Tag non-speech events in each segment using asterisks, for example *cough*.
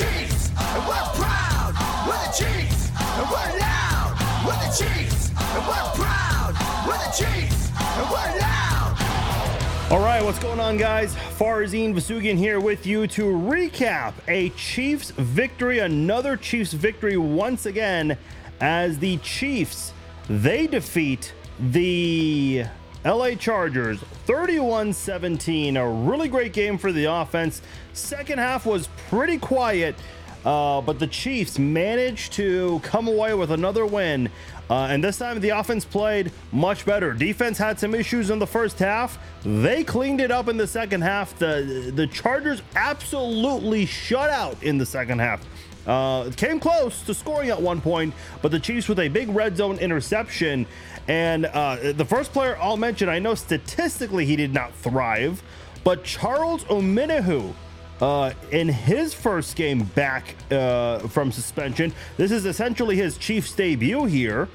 Chiefs. And we're proud with the Chiefs. And we're loud with the Chiefs. And we're proud with the Chiefs. And we're loud. All right, what's going on, guys? Farzin Vasugian here with you to recap a Chiefs victory, another Chiefs victory once again, as the Chiefs they defeat the LA Chargers 31 17. A really great game for the offense. Second half was pretty quiet, uh, but the Chiefs managed to come away with another win. Uh, and this time the offense played much better. Defense had some issues in the first half. They cleaned it up in the second half. The the Chargers absolutely shut out in the second half. Uh, came close to scoring at one point, but the Chiefs with a big red zone interception. And uh, the first player I'll mention, I know statistically he did not thrive, but Charles Omenihu uh, in his first game back uh, from suspension. This is essentially his Chiefs debut here.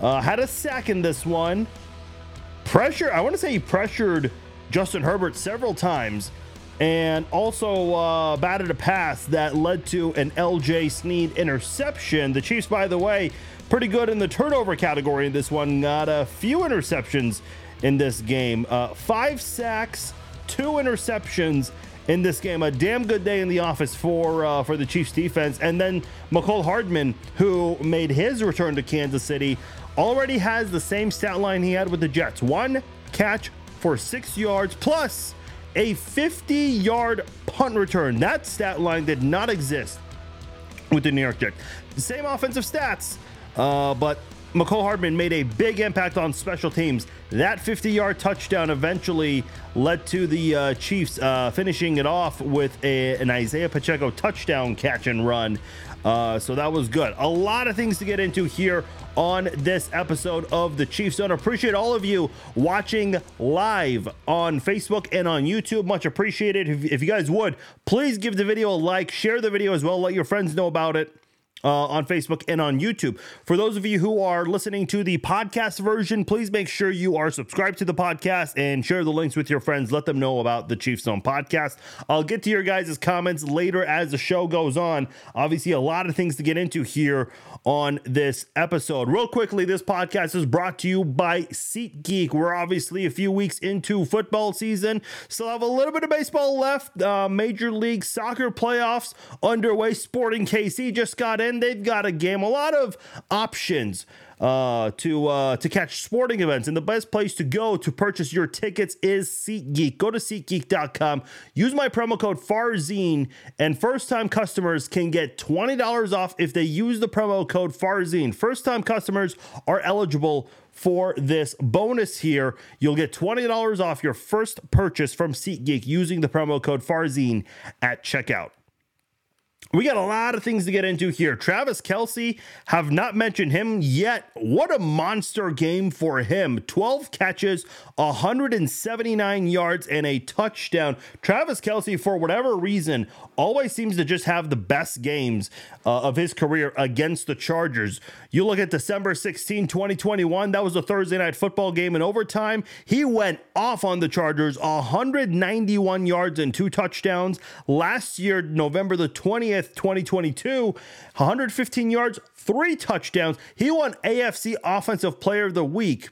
Uh, had a sack in this one. Pressure, I want to say he pressured Justin Herbert several times and also uh, batted a pass that led to an LJ Sneed interception. The Chiefs, by the way, pretty good in the turnover category in this one. Got a few interceptions in this game. Uh, five sacks, two interceptions in this game. A damn good day in the office for uh, for the Chiefs defense. And then Mecole Hardman, who made his return to Kansas City, already has the same stat line he had with the Jets. One catch for six yards plus a 50 yard punt return. That stat line did not exist with the New York Jets. Same offensive stats, uh, but Mecole Hardman made a big impact on special teams. That 50 yard touchdown eventually led to the uh, Chiefs uh, finishing it off with a, an Isaiah Pacheco touchdown catch and run. Uh, so that was good. A lot of things to get into here on this episode of the Chiefs Zone. Appreciate all of you watching live on Facebook and on YouTube. Much appreciated. If, if you guys would, please give the video a like, share the video as well, let your friends know about it uh, on Facebook and on YouTube. For those of you who are listening to the podcast version, please make sure you are subscribed to the podcast and share the links with your friends. Let them know about the Chiefs Zone podcast. I'll get to your guys' comments later as the show goes on. Obviously, a lot of things to get into here on this episode. Real quickly, this podcast is brought to you by SeatGeek. We're obviously a few weeks into football season, still have a little bit of baseball left. Uh, Major League Soccer playoffs underway. Sporting KC just got in. They've got a game, a lot of options uh, to uh, to catch sporting events. And the best place to go to purchase your tickets is SeatGeek. Go to SeatGeek.com. Use my promo code FARZIN, and first time customers can get $20 off if they use the promo code FARZIN. First time customers are eligible for this bonus here. You'll get $20 off your first purchase from SeatGeek using the promo code FARZIN at checkout. We got a lot of things to get into here. Travis Kelce, have not mentioned him yet. What a monster game for him. 12 catches, 179 yards, and a touchdown. Travis Kelce, for whatever reason, always seems to just have the best games uh, of his career against the Chargers. You look at December 16, 2021, that was a Thursday night football game in overtime. He went off on the Chargers, 191 yards and two touchdowns. Last year, November the 20th, 2022, 115 yards, three touchdowns. He won AFC Offensive Player of the Week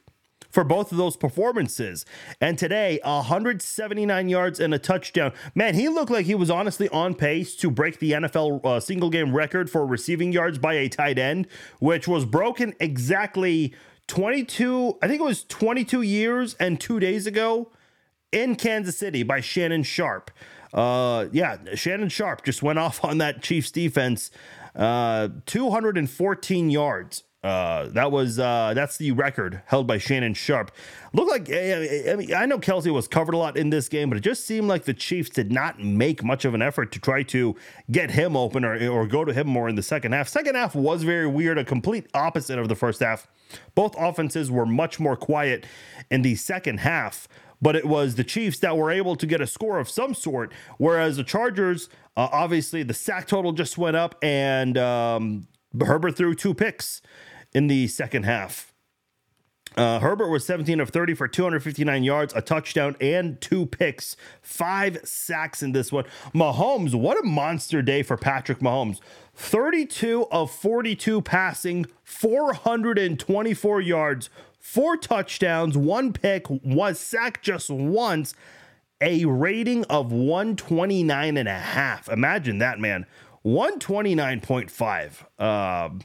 for both of those performances. And today, 179 yards and a touchdown. Man, he looked like he was honestly on pace to break the NFL uh, single game record for receiving yards by a tight end, which was broken exactly 22, I think it was 22 years and two days ago in Kansas City by Shannon Sharpe. Uh, yeah, Shannon Sharpe just went off *laughs* on that Chiefs defense. Uh, 214 yards. Uh, that was uh, that's the record held by Shannon Sharpe. Looked like I mean I know Kelce was covered a lot in this game, but it just seemed like the Chiefs did not make much of an effort to try to get him open or or go to him more in the second half. Second half was very weird, a complete opposite of the first half. Both offenses were much more quiet in the second half but it was the Chiefs that were able to get a score of some sort. Whereas the Chargers, uh, obviously, the sack total just went up, and um, Herbert threw two picks in the second half. Uh, Herbert was 17 of 30 for 259 yards, a touchdown, and two picks, five sacks in this one. Mahomes, what a monster day for Patrick Mahomes. 32 of 42 passing, 424 yards, four touchdowns, one pick, was sacked just once, a rating of 129 and a half. Imagine that, man. 129.5. Um,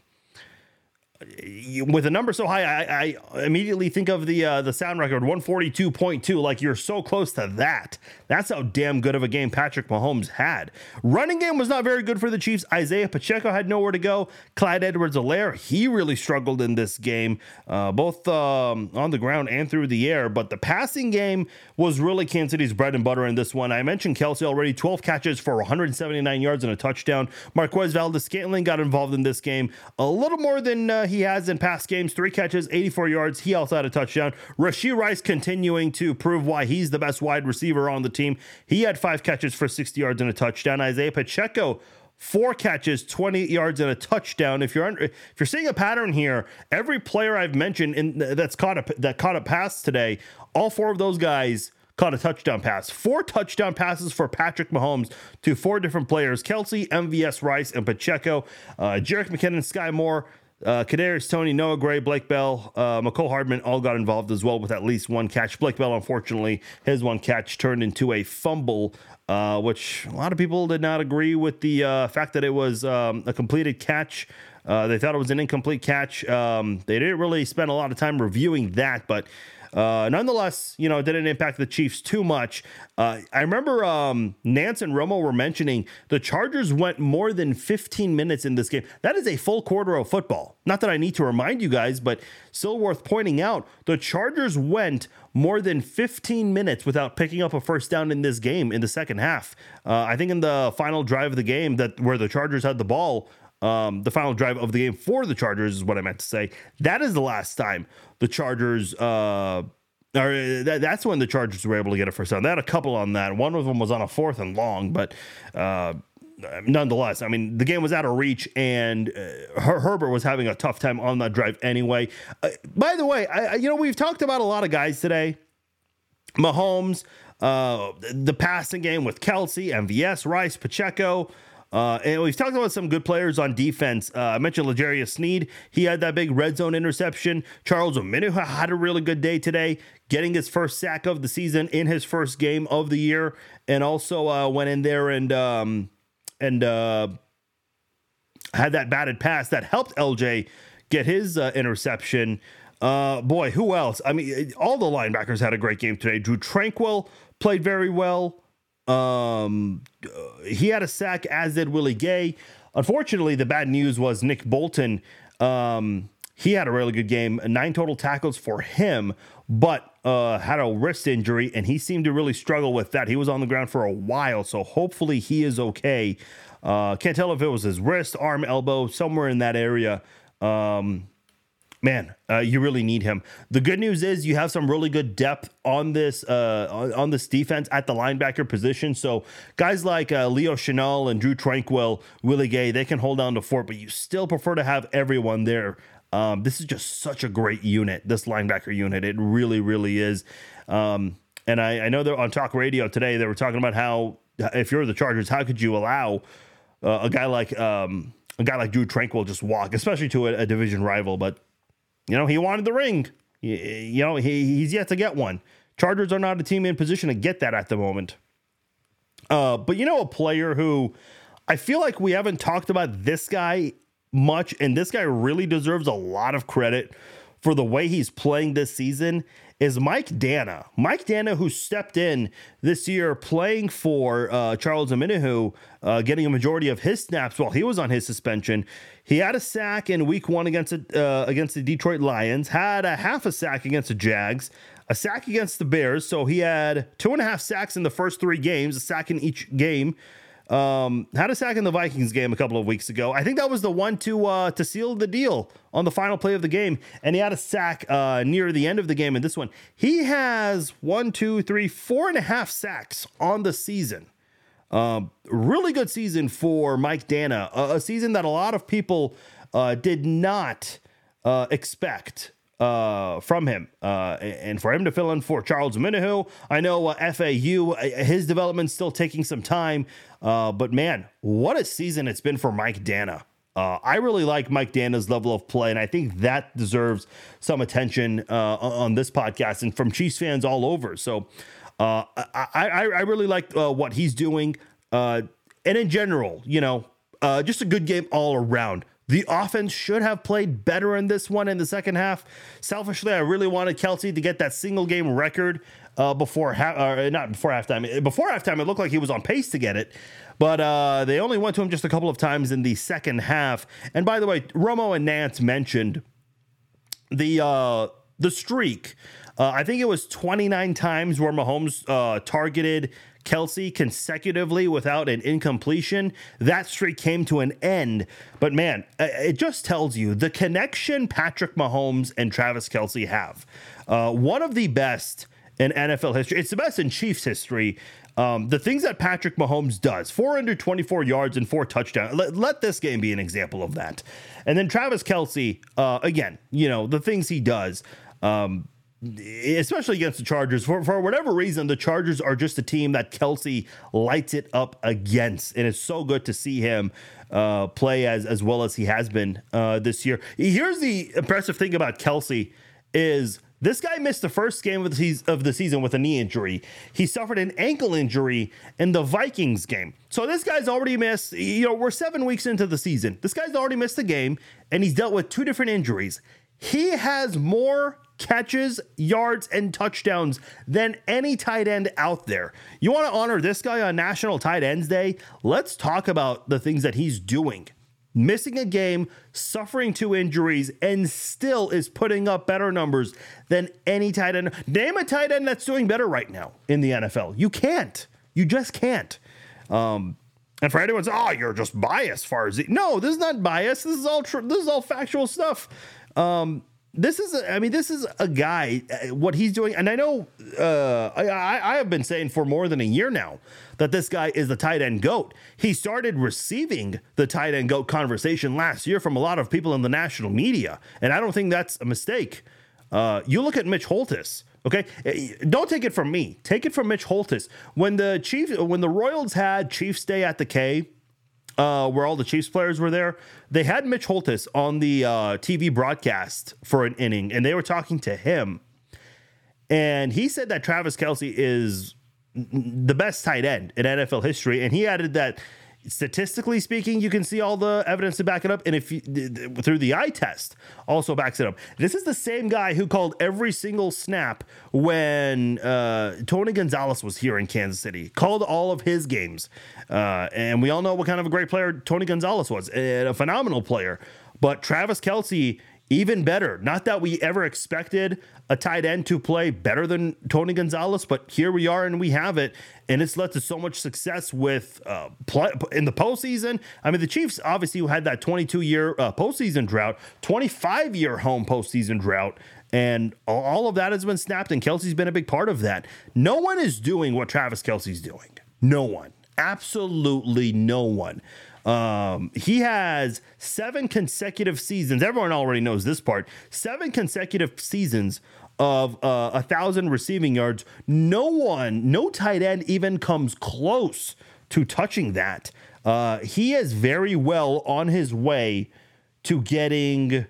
with a number so high, I, I immediately think of the uh, the sound record 142.2. Like you're so close to that. That's how damn good of a game Patrick Mahomes had. Running game was not very good for the Chiefs. Isaiah Pacheco had nowhere to go. Clyde Edwards-Helaire, he really struggled in this game, uh, both um, on the ground and through the air. But the passing game was really Kansas City's bread and butter in this one. I mentioned Kelce already, 12 catches for 179 yards and a touchdown. Marquez Valdes-Scantling got involved in this game a little more than uh, he has in past games. Three catches, 84 yards. He also had a touchdown. Rashee Rice continuing to prove why he's the best wide receiver on the team. He had five catches for 60 yards and a touchdown. Isaiah Pacheco four catches, 20 yards and a touchdown. If you're if you're seeing a pattern here, every player I've mentioned in that's caught a that caught a pass today, all four of those guys caught a touchdown pass. Four touchdown passes for Patrick Mahomes to four different players: Kelce, MVS, Rice, and Pacheco. Uh, Jerick McKinnon, Skyy Moore. Uh, Kadarius Toney, Noah Gray, Blake Bell, uh, Mecole Hardman all got involved as well with at least one catch. Blake Bell, unfortunately, his one catch turned into a fumble, uh, which a lot of people did not agree with the uh, fact that it was um, a completed catch. Uh, they thought it was an incomplete catch. Um, they didn't really spend a lot of time reviewing that, but uh, nonetheless, you know, it didn't impact the Chiefs too much. Uh, I remember um, Nance and Romo were mentioning the Chargers went more than 15 minutes in this game. That is a full quarter of football. Not that I need to remind you guys, but still worth pointing out the Chargers went more than 15 minutes without picking up a first down in this game in the second half. Uh, I think in the final drive of the game that where the Chargers had the ball, um, the final drive of the game for the Chargers is what I meant to say. That is the last time the Chargers, uh, or uh, that, that's when the Chargers were able to get a first down. They had a couple on that. One of them was on a fourth and long, but uh, nonetheless, I mean, the game was out of reach, and uh, Her- Herbert was having a tough time on that drive anyway. Uh, by the way, I, you know, we've talked about a lot of guys today. Mahomes, uh, the passing game with Kelce, MVS, Rice, Pacheco. Uh, and we've talked about some good players on defense. Uh, I mentioned L'Jarius Sneed. He had that big red zone interception. Charles Omenihu had a really good day today, getting his first sack of the season in his first game of the year, and also uh, went in there and um, and uh, had that batted pass that helped LJ get his uh, interception. Uh, boy, who else? I mean, all the linebackers had a great game today. Drue Tranquill played very well. Um, he had a sack, as did Willie Gay. Unfortunately, the bad news was Nick Bolton. Um, he had a really good game, nine total tackles for him, but uh, had a wrist injury, and he seemed to really struggle with that. He was on the ground for a while, so hopefully he is okay. Uh, can't tell if it was his wrist, arm, elbow, somewhere in that area. Um, man, uh, you really need him. The good news is you have some really good depth on this uh, on, this defense at the linebacker position. So guys like uh, Leo Chenal and Drue Tranquill, Willie Gay, they can hold down the fort, but you still prefer to have everyone there. Um, this is just such a great unit, this linebacker unit. It really, really is. Um, and I, I know they're on talk radio today. They were talking about how if you're the Chargers, how could you allow uh, a guy like um, a guy like Drue Tranquill just walk, especially to a, a division rival? But you know, he wanted the ring. You know, he, he's yet to get one. Chargers are not a team in position to get that at the moment. Uh, but you know, a player who I feel like we haven't talked about this guy much, and this guy really deserves a lot of credit for the way he's playing this season is Mike Danna. Mike Danna, who stepped in this year playing for uh, Charles Omenihu, uh, getting a majority of his snaps while he was on his suspension. He had a sack in week one against, uh, against the Detroit Lions, had a half a sack against the Jags, a sack against the Bears. So he had two and a half sacks in the first three games, a sack in each game. Um, had a sack in the Vikings game a couple of weeks ago. I think that was the one to uh, to seal the deal on the final play of the game, and he had a sack uh, near the end of the game. In this one, he has one, two, three, four and a half sacks on the season. Um, really good season for Mike Danna, a, a season that a lot of people uh, did not uh, expect uh, from him, uh, and for him to fill in for Charles Omenihu. I know uh, FAU, uh, his development's still taking some time, uh, but man, what a season it's been for Mike Danna. Uh, I really like Mike Danna's level of play, and I think that deserves some attention uh, on this podcast and from Chiefs fans all over. So uh, I, I, really like uh, what he's doing. Uh, and in general, you know, uh, just a good game all around. The offense should have played better in this one in the second half. Selfishly, I really wanted Kelce to get that single game record before half, or not before halftime. Before halftime, it looked like he was on pace to get it. But uh, they only went to him just a couple of times in the second half. And by the way, Romo and Nance mentioned the uh, the streak. Uh, I think it was 29 times where Mahomes uh, targeted Kelce consecutively without an incompletion. That streak came to an end. But man, it just tells you the connection Patrick Mahomes and Travis Kelce have. Uh, one of the best in NFL history. It's the best in Chiefs history. Um, the things that Patrick Mahomes does 424 yards and four touchdowns. Let, let, this game be an example of that. And then Travis Kelce, uh, again, you know, the things he does. Um, especially against the Chargers. For, for whatever reason, the Chargers are just a team that Kelce lights it up against. And it's so good to see him uh, play as, as well as he has been uh, this year. Here's the impressive thing about Kelce is this guy missed the first game of the, of the season with a knee injury. He suffered an ankle injury in the Vikings game. So this guy's already missed, you know, we're seven weeks into the season. This guy's already missed the game and he's dealt with two different injuries. He has more catches, yards, and touchdowns than any tight end out there. You want to honor this guy on National Tight Ends Day? Let's talk about the things that he's doing missing a game, suffering two injuries, and still is putting up better numbers than any tight end. Name a tight end that's doing better right now in the NFL. You can't. You just can't. Um, and for anyone oh, you're just biased, far as no, this is not bias. This is all tr- this is all factual stuff. Um, this is a, I mean this is a guy uh, what he's doing and I know uh, I, I have been saying for more than a year now that this guy is the tight end goat. He started receiving the tight end goat conversation last year from a lot of people in the national media and I don't think that's a mistake. Uh, you look at Mitch Holthus. Okay, eh, don't take it from me. Take it from Mitch Holthus. When the Chiefs, when the Royals had Chiefs Day at the K, uh, where all the Chiefs players were there, they had Mitch Holthus on the uh, TV broadcast for an inning, and they were talking to him. And he said that Travis Kelce is the best tight end in NFL history. And he added that statistically speaking, you can see all the evidence to back it up. And if you, through the eye test also backs it up. This is the same guy who called every single snap when uh, Tony Gonzalez was here in Kansas City, called all of his games. Uh, and we all know what kind of a great player Tony Gonzalez was, and a phenomenal player. But Travis Kelce even better. Not that we ever expected a tight end to play better than Tony Gonzalez, but here we are and we have it. And it's led to so much success with uh, play, in the postseason. I mean, the Chiefs obviously had that 22 year uh, postseason drought, 25 year home postseason drought. And all of that has been snapped, and Kelce's been a big part of that. No one is doing what Travis Kelce's doing. No one. Absolutely no one. Um, he has seven consecutive seasons. Everyone already knows this part. Seven consecutive seasons of uh, a thousand receiving yards. No one, no tight end even comes close to touching that. Uh, he is very well on his way to getting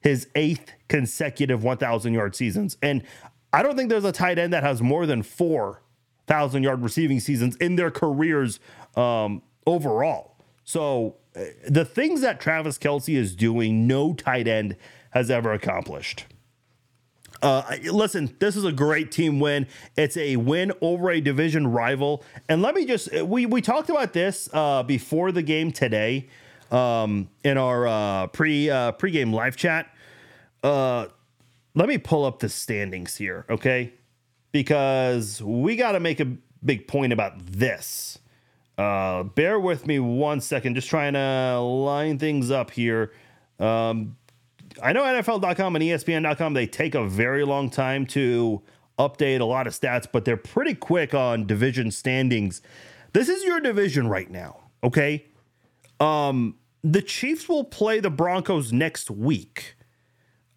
his eighth consecutive 1,000 yard seasons. And I don't think there's a tight end that has more than four thousand yard receiving seasons in their careers um, overall. So uh, the things that Travis Kelce is doing, no tight end has ever accomplished. Uh, listen, this is a great team win. It's a win over a division rival. And let me just uh, we we talked about this uh, before the game today um, in our uh, pre uh, pregame live chat. Uh, let me pull up the standings here, okay? Because we got to make a big point about this. Uh, bear with me one second, just trying to line things up here. Um, I know NFL.com and ESPN.com, they take a very long time to update a lot of stats, but they're pretty quick on division standings. This is your division right now, okay? Um, the Chiefs will play the Broncos next week.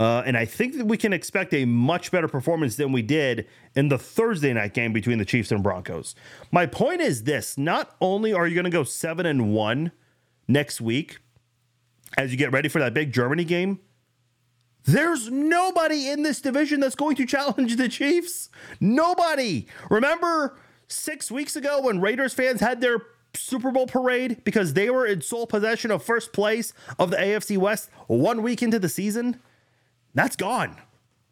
Uh, and I think that we can expect a much better performance than we did in the Thursday night game between the Chiefs and Broncos. My point is this not only are you going to go 7 and 1 next week as you get ready for that big Germany game, there's nobody in this division that's going to challenge the Chiefs. Nobody. Remember six weeks ago when Raiders fans had their Super Bowl parade because they were in sole possession of first place of the AFC West one week into the season? That's gone.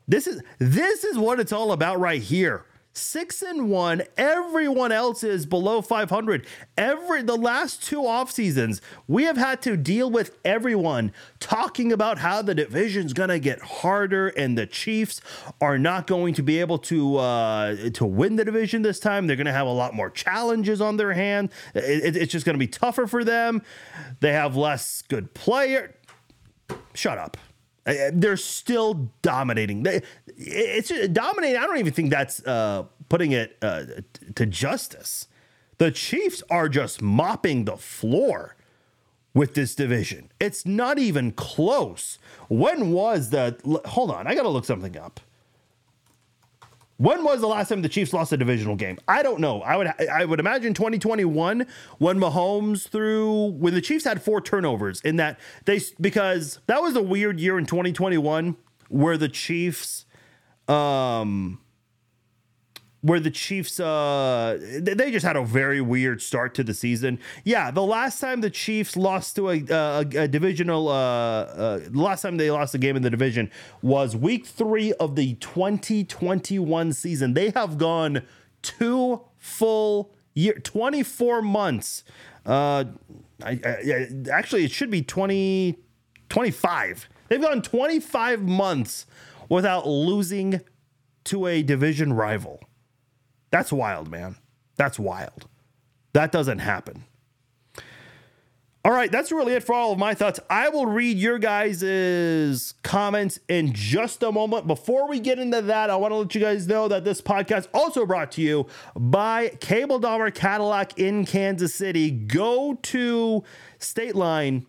This is this is what it's all about right here. Six and one. Everyone else is below 500. Every the last two off seasons, we have had to deal with everyone talking about how the division's gonna get harder and the Chiefs are not going to be able to uh, to win the division this time. They're gonna have a lot more challenges on their hand. It, it's just gonna be tougher for them. They have less good player. Shut up. Uh, they're still dominating. It's dominating. I don't even think that's uh, putting it uh, to justice. The Chiefs are just mopping the floor with this division. It's not even close. When was the? Hold on, I got to look something up. When was the last time the Chiefs lost a divisional game? I don't know. I would I would imagine 2021 when Mahomes threw when the Chiefs had four turnovers in that they because that was a weird year in 2021 where the Chiefs um where the Chiefs uh they just had a very weird start to the season. Yeah, the last time the Chiefs lost to a, a, a divisional uh, uh the last time they lost a game in the division was week 3 of the 2021 season. They have gone two full year 24 months. Uh I, I, actually it should be 20 25. They've gone 25 months without losing to a division rival. That's wild, man. That's wild. That doesn't happen. All right, that's really it for all of my thoughts. I will read your guys' comments in just a moment. Before we get into that, I want to let you guys know that this podcast also brought to you by Cable Dahmer Cadillac in Kansas City. Go to State Line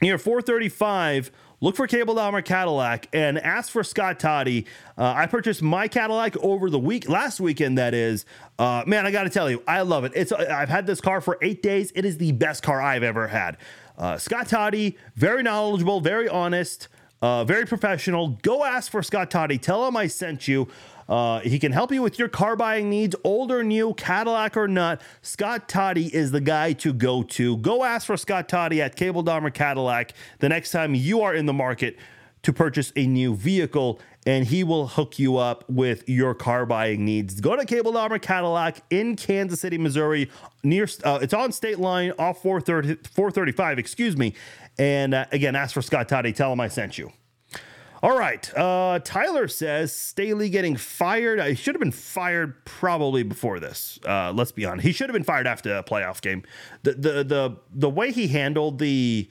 near 435 look for Cable Dahmer Cadillac and ask for Scott Toddy. Uh, I purchased my Cadillac over the week, last weekend, that is. Uh, man, I got to tell you, I love it. It's I've had this car for eight days. It is the best car I've ever had. Uh, Scott Toddy, very knowledgeable, very honest, uh, very professional. Go ask for Scott Toddy. Tell him I sent you. Uh, he can help you with your car buying needs, old or new, Cadillac or not. Scott Toddy is the guy to go to. Go ask for Scott Toddy at Cable Dahmer Cadillac the next time you are in the market to purchase a new vehicle, and he will hook you up with your car buying needs. Go to Cable Dahmer Cadillac in Kansas City, Missouri. Near, uh, it's on State Line off 430, 435, excuse me. And uh, again, ask for Scott Toddy. Tell him I sent you. All right. Uh, Tyler says Staley getting fired. He should have been fired probably before this. Uh, let's be honest. He should have been fired after a playoff game. The the the the way he handled the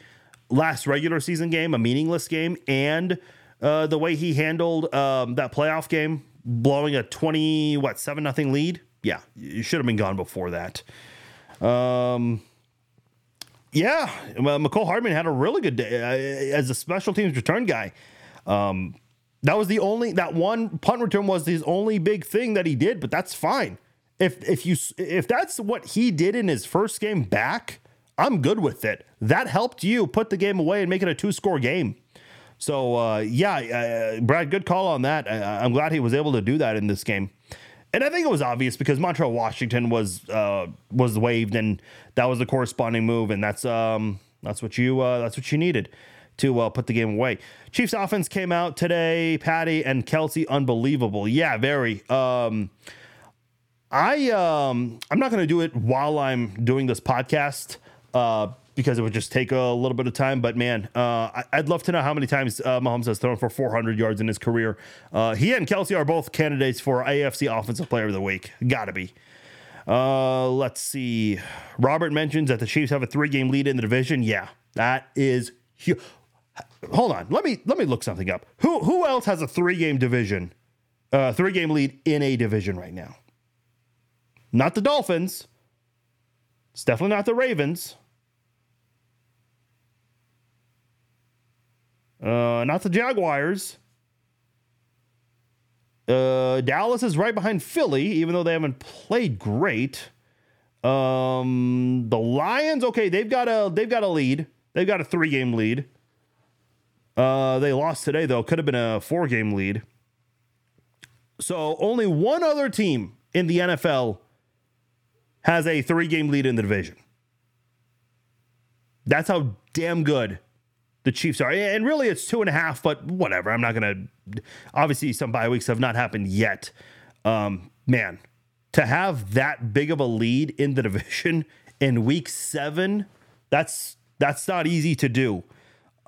last regular season game, a meaningless game, and uh, the way he handled um, that playoff game, blowing a twenty what seven nothing lead. Yeah, you should have been gone before that. Um. Yeah, well, Mecole Hardman had a really good day uh, as a special teams return guy. Um, that was the only that one punt return was his only big thing that he did, but that's fine. If if you if that's what he did in his first game back, I'm good with it. That helped you put the game away and make it a two score game. So uh, yeah, uh, Brad, good call on that. I, am glad he was able to do that in this game, and I think it was obvious because Montrell Washington was uh, was waived, and that was the corresponding move, and that's um, that's what you uh, that's what you needed to uh, put the game away. Chiefs offense came out today. Patty and Kelce, unbelievable. Yeah, very. Um, I um, I'm not going to do it while I'm doing this podcast uh, because it would just take a little bit of time. But man, uh, I, would love to know how many times uh, Mahomes has thrown for 400 yards in his career. Uh, he and Kelce are both candidates for AFC Offensive Player of the Week. Got to be. Uh, let's see. Robert mentions that the Chiefs have a three game lead in the division. Yeah, that is huge hold on. Let me let me look something up. Who who else has a three game division, uh, three game lead in a division right now? Not the Dolphins. It's definitely not the Ravens. Uh, not the Jaguars. Uh, Dallas is right behind Philly, even though they haven't played great. Um, the Lions, okay, they've got a they've got a lead. They've got a three game lead. Uh, they lost today though. Could have been a four game lead. So only one other team in the NFL has a three game lead in the division. That's how damn good the Chiefs are. And really, it's two and a half, but whatever. I'm not going to. Obviously, some bye weeks have not happened yet. Um, man, to have that big of a lead in the *laughs* division in week seven, that's that's not easy to do.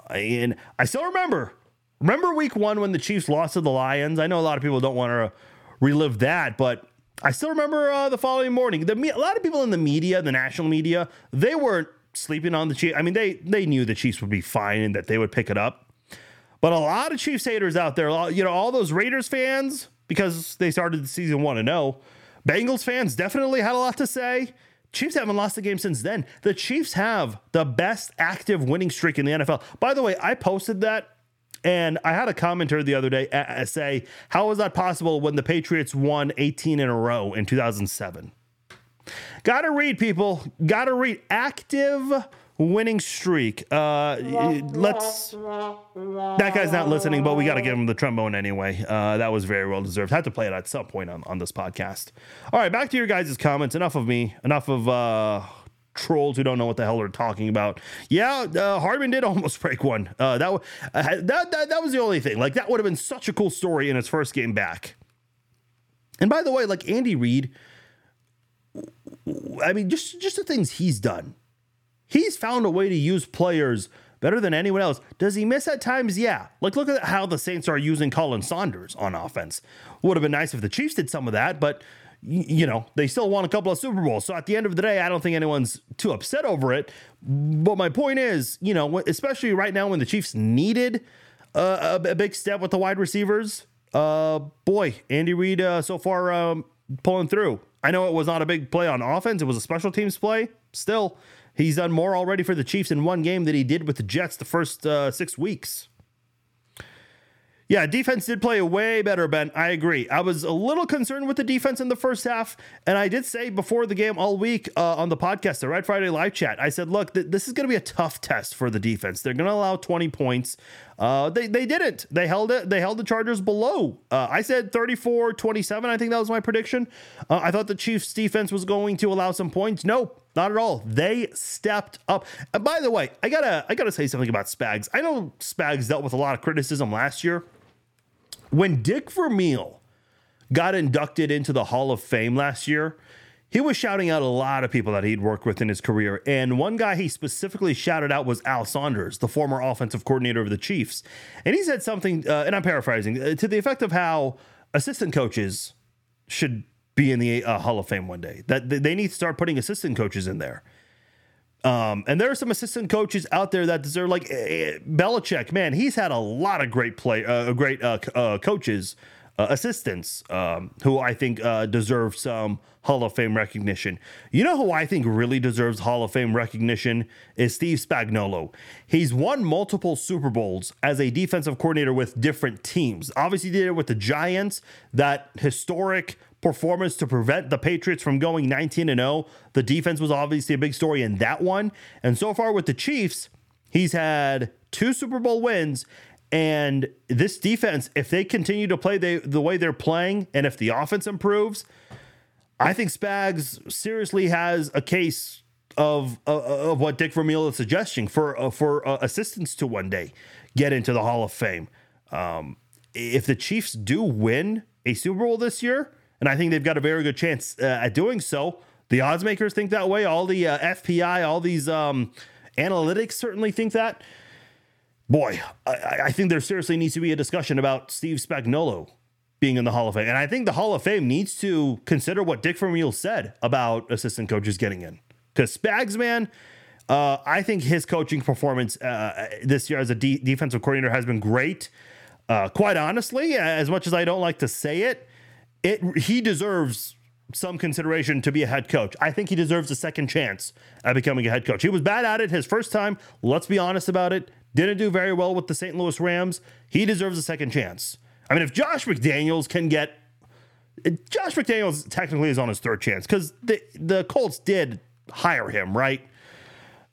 And I still remember, remember week one when the Chiefs lost to the Lions. I know a lot of people don't want to relive that, but I still remember uh, the following morning. The, a lot of people in the media, the national media, they weren't sleeping on the Chiefs. I mean, they they knew the Chiefs would be fine and that they would pick it up. But a lot of Chiefs haters out there, you know, all those Raiders fans, because they started the season one to zero. Bengals fans definitely had a lot to say. Chiefs haven't lost a game since then. The Chiefs have the best active winning streak in the NFL. By the way, I posted that and I had a commenter the other day uh, uh, say, How was that possible when the Patriots won 18 in a row in 2007? Gotta read, people. Gotta read. Active winning streak. Uh, let's. That guy's not listening, but we got to give him the trombone anyway. Uh, that was very well deserved. Had to play it at some point on, on this podcast. All right, back to your guys' comments. Enough of me. Enough of uh, trolls who don't know what the hell they're talking about. Yeah, uh, Hardman did *laughs* almost break one. Uh, that, uh, that that that was the only thing. Like that would have been such a cool story in his first game back. And by the way, like Andy Reid I mean, just just the things he's done. He's found a way to use players better than anyone else. Does he miss at times? Yeah. Like look at how the Saints are using Colin Saunders on offense. Would have been nice if the Chiefs did some of that, but you know, they still won a couple of Super Bowls. So at the end of the day, I don't think anyone's too upset over it. But my point is, you know, especially right now when the Chiefs needed a, a, big step with the wide receivers, uh, boy, Andy Reid uh, so far um, pulling through. I know it was not a big play on offense, it was a special teams play. Still, he's done more already for the Chiefs in one game than he did with the Jets the first uh, six weeks. Yeah, defense did play way better, Ben. I agree. I was a little concerned with the defense in the first half, and I did say before the game all week uh, on the podcast, the Red Friday live chat, I said, look, th- this is going to be a tough test for the defense. They're going to allow 20 points. Uh, they, they didn't. They held it. They held the Chargers below. Uh, I said 34 27. I think that was my prediction. Uh, I thought the Chiefs defense was going to allow some points. No, not at all. They stepped up. And by the way, I gotta I gotta say something about Spags. I know Spags dealt with a lot of criticism last year. When Dick Vermeil got inducted into the Hall of Fame last year, he was shouting out a lot of people that he'd worked with in his career. And one guy he specifically shouted out was Al Saunders, the former offensive coordinator of the Chiefs. And he said something, uh, and I'm paraphrasing, uh, to the effect of how assistant coaches should be in the uh, Hall of Fame one day, that they need to start putting assistant coaches in there. Um, and there are some assistant coaches out there that deserve, like uh, Belichick. Man, he's had a lot of great play, uh, great uh, uh coaches, uh, assistants, um, who I think uh, deserve some Hall of Fame recognition. You know who I think really deserves Hall of Fame recognition is Steve Spagnuolo. He's won multiple Super Bowls as a defensive coordinator with different teams. Obviously, did it with the Giants, that historic performance to prevent the Patriots from going 19 and 0. The defense was obviously a big story in that one. And so far with the Chiefs, he's had two Super Bowl wins. And this defense, if they continue to play the, the way they're playing, and if the offense improves, I think Spags seriously has a case of uh, of what Dick Vermeil is suggesting for uh, for uh, to one day get into the Hall of Fame. Um, if the Chiefs do win a Super Bowl this year, and I think they've got a very good chance uh, at doing so. The odds makers think that way. All the uh, FPI, all these um, analytics certainly think that. Boy, I, I, think there seriously needs to be a discussion about Steve Spagnuolo being in the Hall of Fame. And I think the Hall of Fame needs to consider what Dick Vermeil said about assistant coaches getting in. Because Spags, man, uh, I think his coaching performance uh, this year as a de- defensive coordinator has been great. Uh, quite honestly, as much as I don't like to say it, it he deserves some consideration to be a head coach. I think he deserves a second chance at becoming a head coach. He was bad at it his first time. Let's be honest about it. Didn't do very well with the St. Louis Rams. He deserves a second chance. I mean, if Josh McDaniels can get Josh McDaniels technically is on his third chance because the the Colts did hire him, right?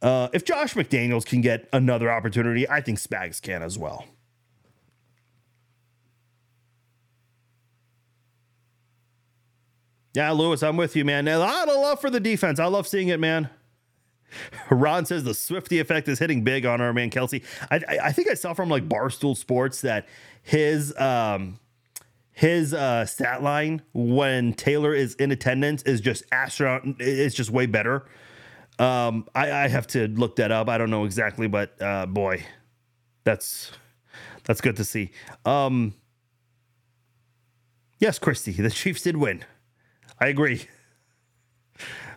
Uh, if Josh McDaniels can get another opportunity, I think Spags can as well. Yeah, Lewis, I'm with you, man. A lot of love for the defense. I love seeing it, man. *laughs* Ron says the Swifty effect is hitting big on our man Kelce. I, I, I think I saw from like Barstool Sports that his um his uh stat line when Taylor is in attendance is just astronaut. It's just way better. Um, I, I have to look that up. I don't know exactly, but uh, boy, that's that's good to see. Um, yes, Christy, the Chiefs did win. I agree.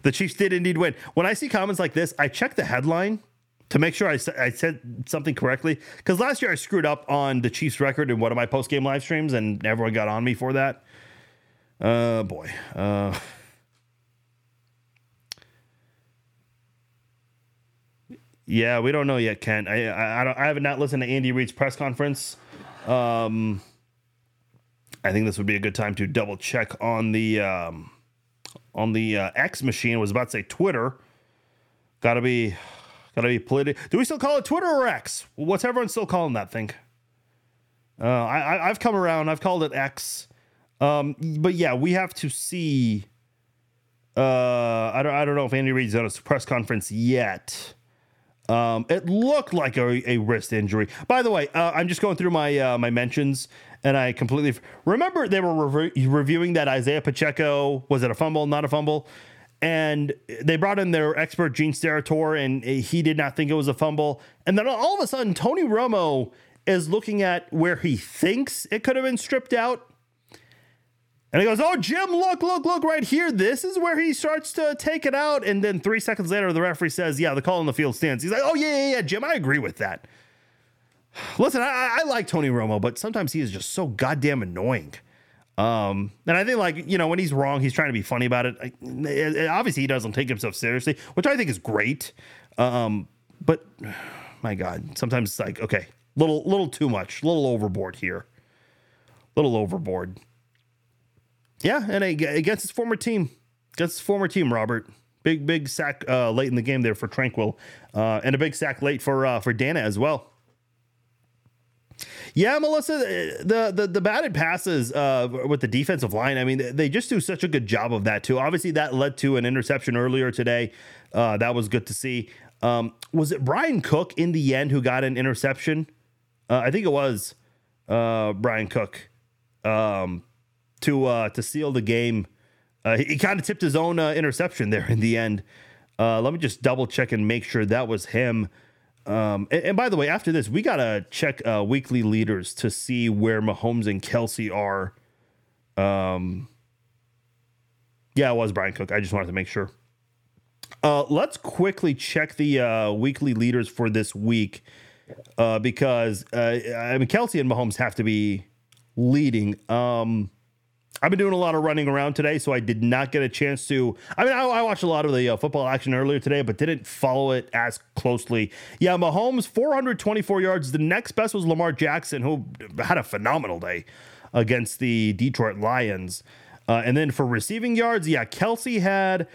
The Chiefs did indeed win. When I see comments like this, I check the headline to make sure I, I said something correctly. Because last year I screwed up on the Chiefs record in one of my post game live streams, and everyone got on me for that. Uh, boy. Uh, yeah, we don't know yet, Ken. I I, I, don't, I have not listened to Andy Reid's press conference. Um, I think this would be a good time to double check on the um, on the uh, X machine. I was about to say Twitter. Got to be got to be political. Do we still call it Twitter or X? What's everyone still calling that thing? Uh, I, I've come around. I've called it X. Um, but yeah, we have to see. Uh, I don't. I don't know if Andy Reid's done a press conference yet. Um, it looked like a, a wrist injury. By the way, uh, I'm just going through my uh, my mentions and I completely f- remember they were reviewing that Isaiah Pacheco was it a fumble, not a fumble, and they brought in their expert Gene Steratore, and he did not think it was a fumble, and then all of a sudden Tony Romo is looking at where he thinks it could have been stripped out. And he goes, Oh, Jim, look, look, look right here. This is where he starts to take it out. And then three seconds later, the referee says, Yeah, the call on the field stands. He's like, Oh, yeah, yeah, yeah, Jim, I agree with that. Listen, I, I, like Tony Romo, but sometimes he is just so goddamn annoying. Um, and I think like you know when he's wrong, he's trying to be funny about it. I, obviously, he doesn't take himself seriously, which I think is great. Um, but *sighs* my God, sometimes it's like okay, little little too much, little overboard here, little overboard. Yeah, and against his former team, against his former team, Robert. Big big sack uh, late in the game there for Tranquill, uh, and a big sack late for uh, for Danna as well. Yeah, Melissa, the the the batted passes uh, with the defensive line. I mean, they just do such a good job of that too. Obviously, that led to an interception earlier today. Uh, that was good to see. Um, was it Bryan Cook in the end who got an interception? Uh, I think it was uh, Bryan Cook um, to uh, to seal the game. Uh, he, he kind of tipped his own interception there in the end. let me just double check and make sure that was him. Um, and, and, by the way, after this, we gotta check uh, weekly leaders to see where Mahomes and Kelce are. Um, yeah, it was Bryan Cook. I just wanted to make sure. Uh, let's quickly check the uh, weekly leaders for this week uh, because uh, I mean Kelce and Mahomes have to be leading. Um, I've been doing a lot of running around today, so I did not get a chance to. I mean, I, I watched a lot of the uh, football action earlier today, but didn't follow it as closely. Yeah, Mahomes, 424 yards. The next best was Lamar Jackson, who had a phenomenal day against the Detroit Lions. Uh, and then for receiving yards, yeah, Kelce had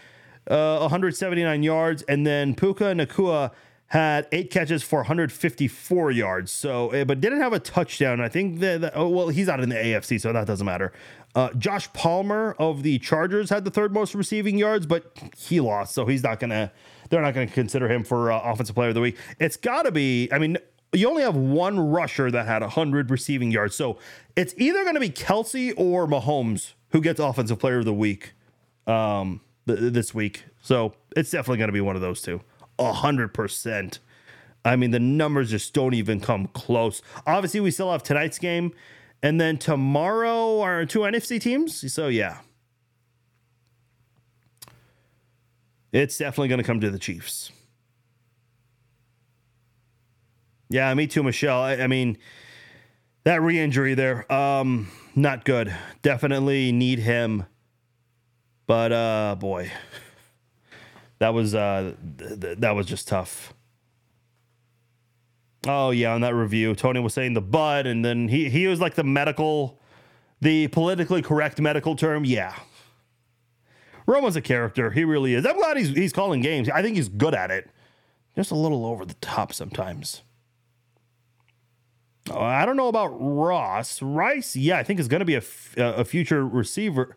uh, 179 yards, and then Puka Nacua had eight catches for 154 yards. So, eh, but didn't have a touchdown. I think that, that oh, well, he's out in the AFC, so that doesn't matter. Uh, Josh Palmer of the Chargers had the third most receiving yards, but he lost, so he's not gonna. They're not gonna consider him for uh, offensive player of the week. It's got to be. I mean, you only have one rusher that had hundred receiving yards, so it's either gonna be Kelce or Mahomes who gets offensive player of the week um, th- this week. So it's definitely gonna be one of those two. A hundred percent. I mean, the numbers just don't even come close. Obviously, we still have tonight's game and then tomorrow are two NFC teams. So, yeah. It's definitely going to come to the Chiefs. Yeah, me too, Michelle. I, I mean, that re injury there, um, not good. Definitely need him. But, uh, boy, that was, uh, th- th- that was just tough. Oh yeah, on that review, Tony was saying the bud, and then he he was like the medical, the politically correct medical term. Yeah, Romo's a character. He really is. I'm glad he's he's calling games. I think he's good at it. Just a little over the top sometimes. Oh, I don't know about Ross Rice. Yeah, I think is going to be a, f- a future receiver.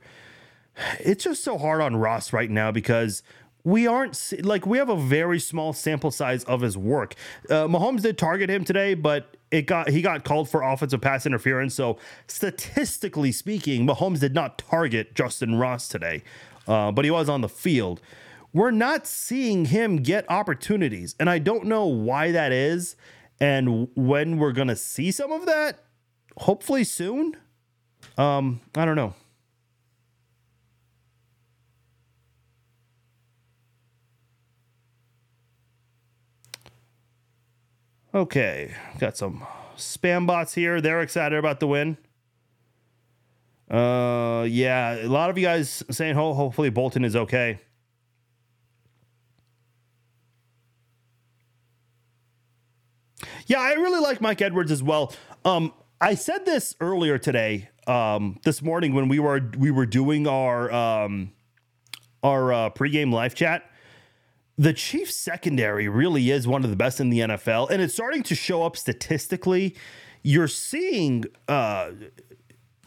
It's just so hard on Ross right now because we aren't like we have a very small sample size of his work. Uh, Mahomes did target him today, but it got he got called for offensive pass interference. So statistically speaking, Mahomes did not target Justyn Ross today, uh, but he was on the field. We're not seeing him get opportunities, and I don't know why that is, and when we're gonna see some of that. Hopefully soon. Um, I don't know. Okay, got some spam bots here. They're excited about the win. Uh, yeah, a lot of you guys saying ho- hopefully Bolton is okay. Yeah, I really like Mike Edwards as well. Um, I said this earlier today, um, this morning when we were we were doing our um, our uh, pregame live chat the Chiefs secondary really is one of the best in the NFL, and it's starting to show up statistically. You're seeing uh,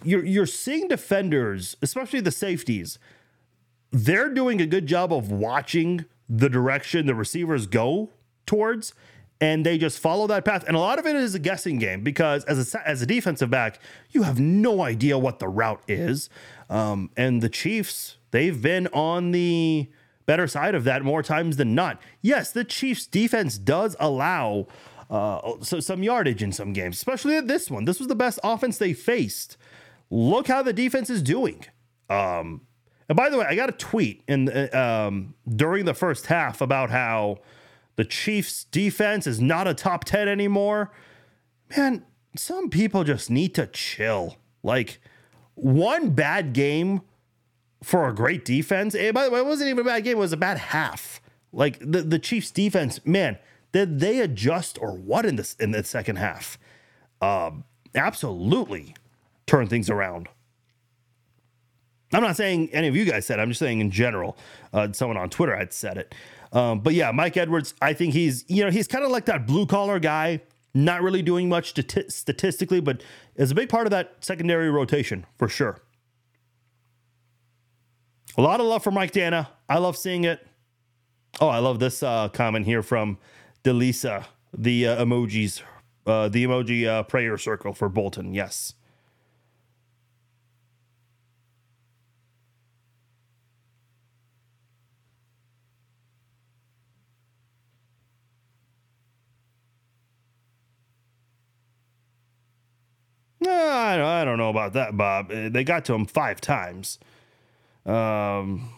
you're you're seeing defenders, especially the safeties, they're doing a good job of watching the direction the receivers go towards, and they just follow that path. And a lot of it is a guessing game because as a as a defensive back, you have no idea what the route is. Um, and the Chiefs, they've been on the better side of that more times than not. Yes, the Chiefs defense does allow uh, so some yardage in some games, especially this one. This was the best offense they faced. Look how the defense is doing. Um, and by the way, I got a tweet in uh, um, during the first half about how the Chiefs defense is not a top 10 anymore. Man, some people just need to chill. Like one bad game for a great defense. And by the way, it wasn't even a bad game, it was a bad half. Like the, the Chiefs defense, man, did they adjust or what in this in the second half? Um, absolutely turn things around. I'm not saying any of you guys said. It, I'm just saying in general. Uh, someone on Twitter had said it. Um, but yeah, Mike Edwards. I think he's you know he's kind of like that blue collar guy, not really doing much stati- statistically, but is a big part of that secondary rotation for sure. A lot of love for Mike Danna. I love seeing it. Oh, I love this uh, comment here from Delisa, the uh, emojis, uh, the emoji uh, prayer circle for Bolton. Yes. I don't know about that, Bob. They got to him five times. Um,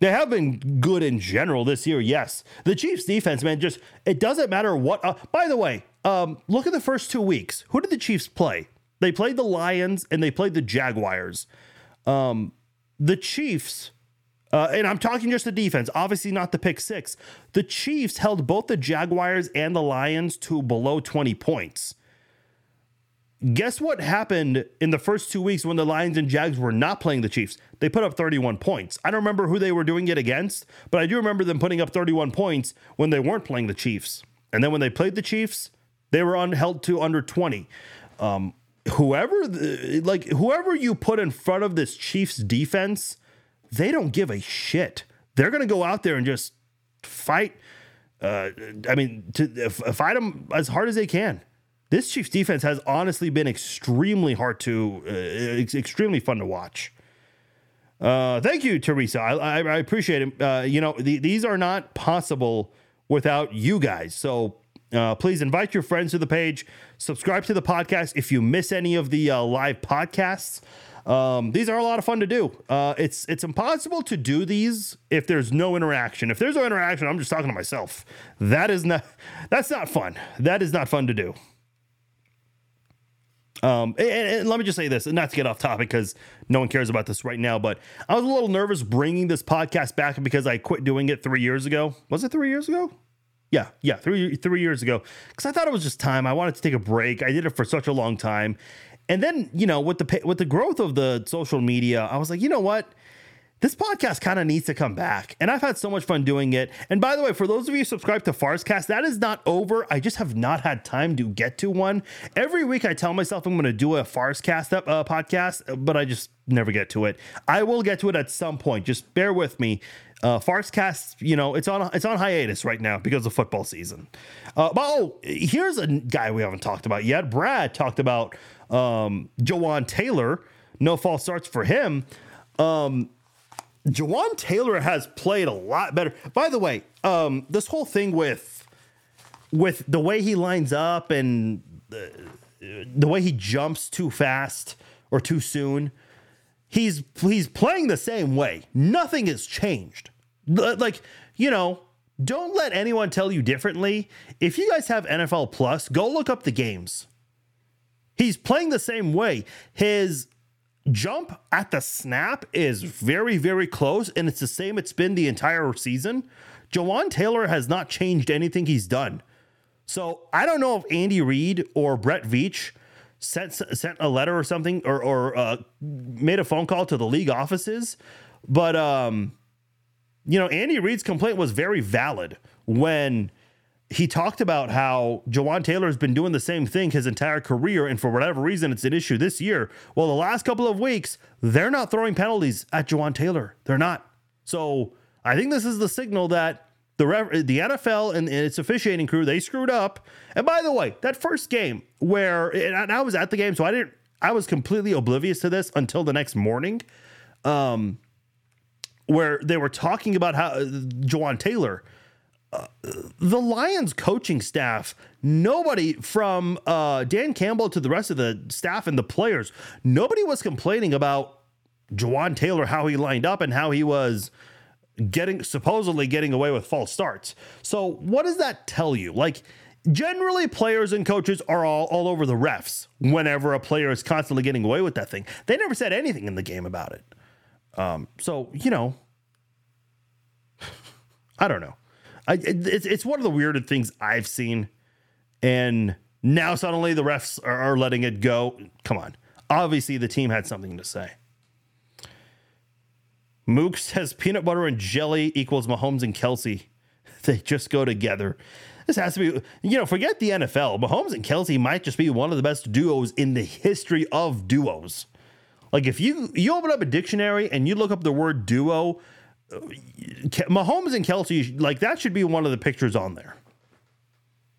they have been good in general this year. Yes, the Chiefs' defense, man, just it doesn't matter what. Uh, by the way, um, look at the first two weeks. Who did the Chiefs play? They played the Lions and they played the Jaguars. Um, the Chiefs. Uh, and I'm talking just the defense, obviously not the pick six. The Chiefs held both the Jaguars and the Lions to below 20 points. Guess what happened in the first two weeks when the Lions and Jags were not playing the Chiefs? They put up 31 points. I don't remember who they were doing it against, but I do remember them putting up 31 points when they weren't playing the Chiefs. And then when they played the Chiefs, they were on, held to under 20. Um, whoever, like whoever you put in front of this Chiefs defense, they don't give a shit. They're to go out there and just fight. Uh, I mean, to fight them as hard as they can this Chiefs defense has honestly been extremely hard to, uh, extremely fun to watch. Uh, thank you, Teresa. I, I, I appreciate it. Uh, you know, the, these are not possible without you guys. So uh, please invite your friends to the page. Subscribe to the podcast if you miss any of the uh, live podcasts. Um, these are a lot of fun to do. Uh, it's it's impossible to do these if there's no interaction. If there's no interaction, I'm just talking to myself. That is not that's not fun. That is not fun to do. Um, and, and let me just say this, not to get off topic because no one cares about this right now, but I was a little nervous bringing this podcast back because I quit doing it three years ago. Was it three years ago? Yeah, yeah, three three years ago. Because I thought it was just time. I wanted to take a break. I did it for such a long time, and then you know, with the with the growth of the social media, I was like, you know what? This podcast kind of needs to come back. And I've had so much fun doing it. And by the way, for those of you subscribed to Farscast, that is not over. I just have not had time to get to one. Every week I tell myself I'm going to do a Farscast uh, podcast, but I just never get to it. I will get to it at some point. Just bear with me. Uh, Farscast, you know, it's on it's on hiatus right now because of football season. Uh, but oh, here's a guy we haven't talked about yet. Brad talked about um, Jawaan Taylor. No false starts for him. Um, Jawaan Taylor has played a lot better. By the way, um, this whole thing with with the way he lines up and the, the way he jumps too fast or too soon, he's he's playing the same way. Nothing has changed. Like you know, don't let anyone tell you differently. If you guys have NFL Plus, go look up the games. He's playing the same way. His jump at the snap is very, very close, and it's the same it's been the entire season. Jawaan Taylor has not changed anything he's done. So I don't know if Andy Reid or Brett Veach sent sent a letter or something, or or uh, made a phone call to the league offices, but um, you know, Andy Reid's complaint was very valid when he talked about how Jawaan Taylor has been doing the same thing his entire career, and for whatever reason, it's an issue this year. Well, the last couple of weeks, they're not throwing penalties at Jawaan Taylor. They're not. So I think this is the signal that the the NFL and, and its officiating crew they screwed up. And by the way, that first game where and I was at the game, so I didn't. I was completely oblivious to this until the next morning, um, where they were talking about how uh, Jawaan Taylor the Lions coaching staff, nobody from uh, Dan Campbell to the rest of the staff and the players, nobody was complaining about Jawaan Taylor, how he lined up and how he was getting supposedly getting away with false starts. So, what does that tell you? Like, generally, players and coaches are all, all over the refs whenever a player is constantly getting away with that thing. They never said anything in the game about it. Um, so, you know, *laughs* I don't know. I, it's, it's one of the weirdest things I've seen. And now suddenly the refs are, are letting it go. Come on. Obviously, the team had something to say. Mook says peanut butter and jelly equals Mahomes and Kelce. *laughs* They just go together. This has to be, you know, forget the NFL. Mahomes and Kelce might just be one of the best duos in the history of duos. Like if you you open up a dictionary and you look up the word duo, Mahomes and Kelce, like that should be one of the pictures on there.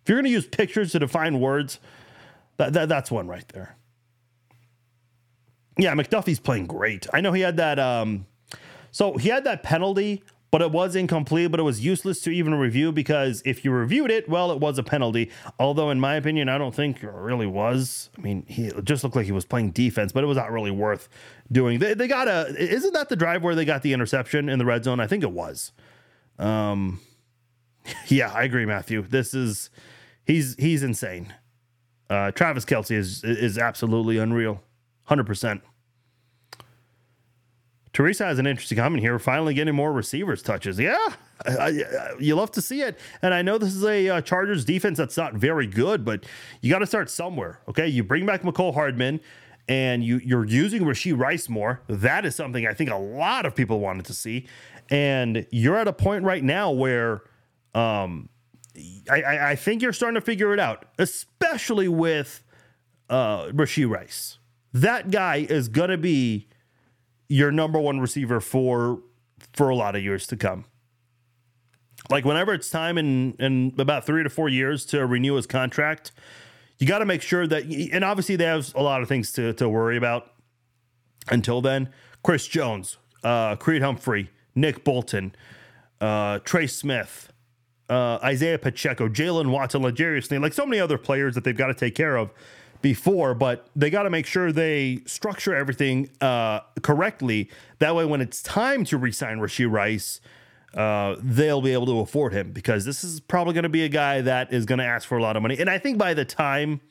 If you're going to use pictures to define words, that, that that's one right there. Yeah, McDuffie's playing great. I know he had that. Um, so he had that penalty but it was incomplete, but it was useless to even review because if you reviewed it, well, it was a penalty. Although, in my opinion, I don't think it really was. I mean, he just looked like he was playing defense, but it was not really worth doing. They, they got a, isn't that the drive where they got the interception in the red zone? I think it was. Um, *laughs* yeah, I agree, Matthew. This is, he's, he's insane. Uh, Travis Kelce is, is absolutely unreal. 100%. Teresa has an interesting comment here. Finally getting more receivers touches. Yeah, I, I, you love to see it. And I know this is a uh, Chargers defense that's not very good, but you got to start somewhere. Okay, you bring back Mecole Hardman, and you you're using Rashee Rice more. That is something I think a lot of people wanted to see. And you're at a point right now where, um, I, I, I think you're starting to figure it out, especially with uh, Rashee Rice. That guy is gonna be your number one receiver for for a lot of years to come. Like whenever it's time in in about three to four years to renew his contract, you got to make sure that and obviously they have a lot of things to to worry about until then. Chris Jones, uh, Creed Humphrey, Nick Bolton, uh, Trey Smith, uh, Isaiah Pacheco, Jaylen Watson, Sneed, like so many other players that they've got to take care of before, but they got to make sure they structure everything uh, correctly. That way, when it's time to resign Rashee Rice, uh, they'll be able to afford him because this is probably going to be a guy that is going to ask for a lot of money. And I think by the time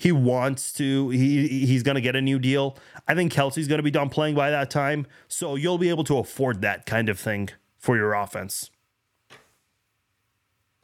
he wants to. He he's going to get a new deal. I think Kelce's going to be done playing by that time, so you'll be able to afford that kind of thing for your offense.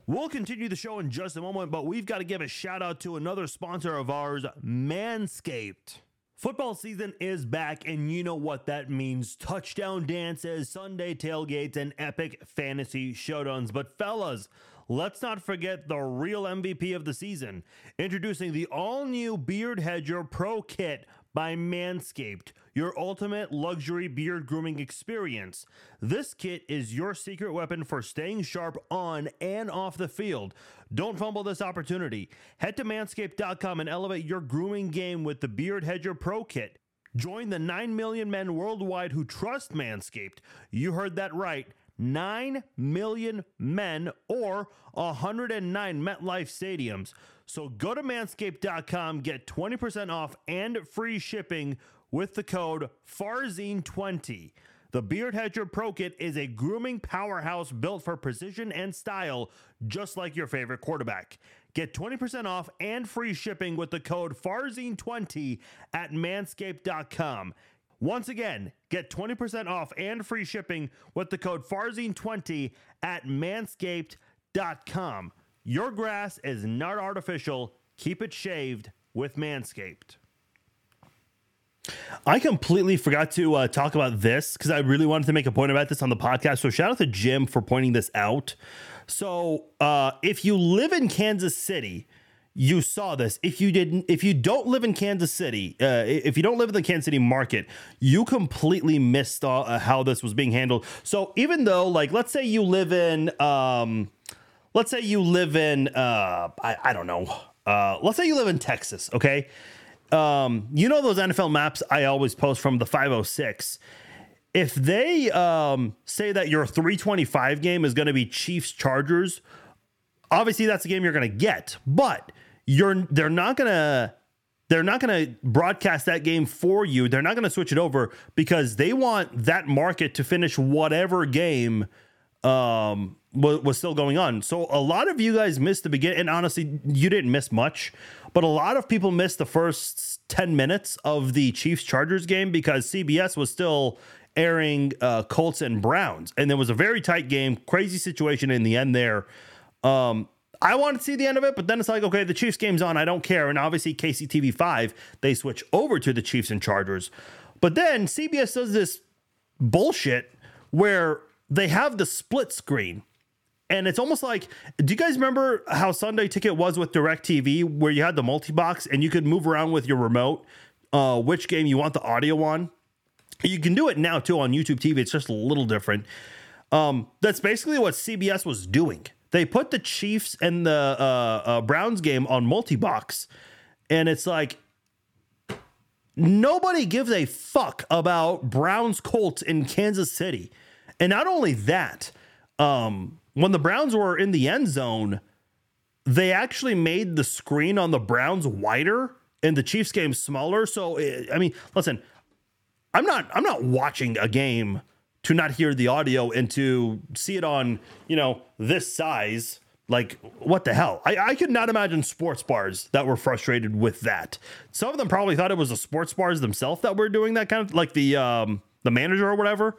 We'll continue the show in just a moment, but we've got to give a shout out to another sponsor of ours, Manscaped. Football season is back, and you know what that means touchdown dances, Sunday tailgates, and epic fantasy showdowns. But, fellas, let's not forget the real MVP of the season. Introducing the all new Beard Hedger Pro Kit by Manscaped, your ultimate luxury beard grooming experience. This kit is your secret weapon for staying sharp on and off the field. Don't fumble this opportunity. Head to manscaped.com and elevate your grooming game with the Beard Hedger Pro Kit. Join the 9 million men worldwide who trust Manscaped. You heard that right. 9 million men or 109 MetLife stadiums. So go to manscaped.com, get 20% off and free shipping with the code FARZIN20. The Beard Hedger Pro Kit is a grooming powerhouse built for precision and style, just like your favorite quarterback. Get 20% off and free shipping with the code FARZIN20 at manscaped.com. Once again, get 20% off and free shipping with the code FARZIN20 at manscaped.com. Your grass is not artificial. Keep it shaved with Manscaped. I completely forgot to uh, talk about this because I really wanted to make a point about this on the podcast. So shout out to Jim for pointing this out. So uh, if you live in Kansas City, you saw this. If you didn't, if you don't live in Kansas City, uh, if you don't live in the Kansas City market, you completely missed uh, how this was being handled. So even though, like, let's say you live in, um, let's say you live in, uh, I, I don't know, uh, let's say you live in Texas, okay um, you know those NFL maps I always post from the 506. If they um, say that your 325 game is going to be Chiefs Chargers, obviously that's the game you're going to get. But you're they're not to they're not going to broadcast that game for you. They're not going to switch it over because they want that market to finish whatever game um, was, was still going on. So a lot of you guys missed the beginning, and honestly, you didn't miss much. But a lot of people missed the first 10 minutes of the Chiefs Chargers game because CBS was still airing uh, Colts and Browns. And there was a very tight game, crazy situation in the end there. Um, I wanted to see the end of it, but then it's like, okay, the Chiefs game's on. I don't care. And obviously, KCTV 5, they switch over to the Chiefs and Chargers. But then CBS does this bullshit where they have the split screen and it's almost like do you guys remember how sunday ticket was with directv where you had the multi-box and you could move around with your remote uh, which game you want the audio on you can do it now too on youtube tv it's just a little different um, that's basically what cbs was doing they put the chiefs and the uh, uh, browns game on multi-box and it's like nobody gives a fuck about browns colts in kansas city and not only that um, when the Browns were in the end zone, they actually made the screen on the Browns wider and the Chiefs game smaller. So eh, I mean, listen, I'm not I'm not watching a game to not hear the audio and to see it on, you know, this size. Like, what the hell? I, I could not imagine sports bars that were frustrated with that. Some of them probably thought it was the sports bars themselves that were doing that kind of like the um the manager or whatever.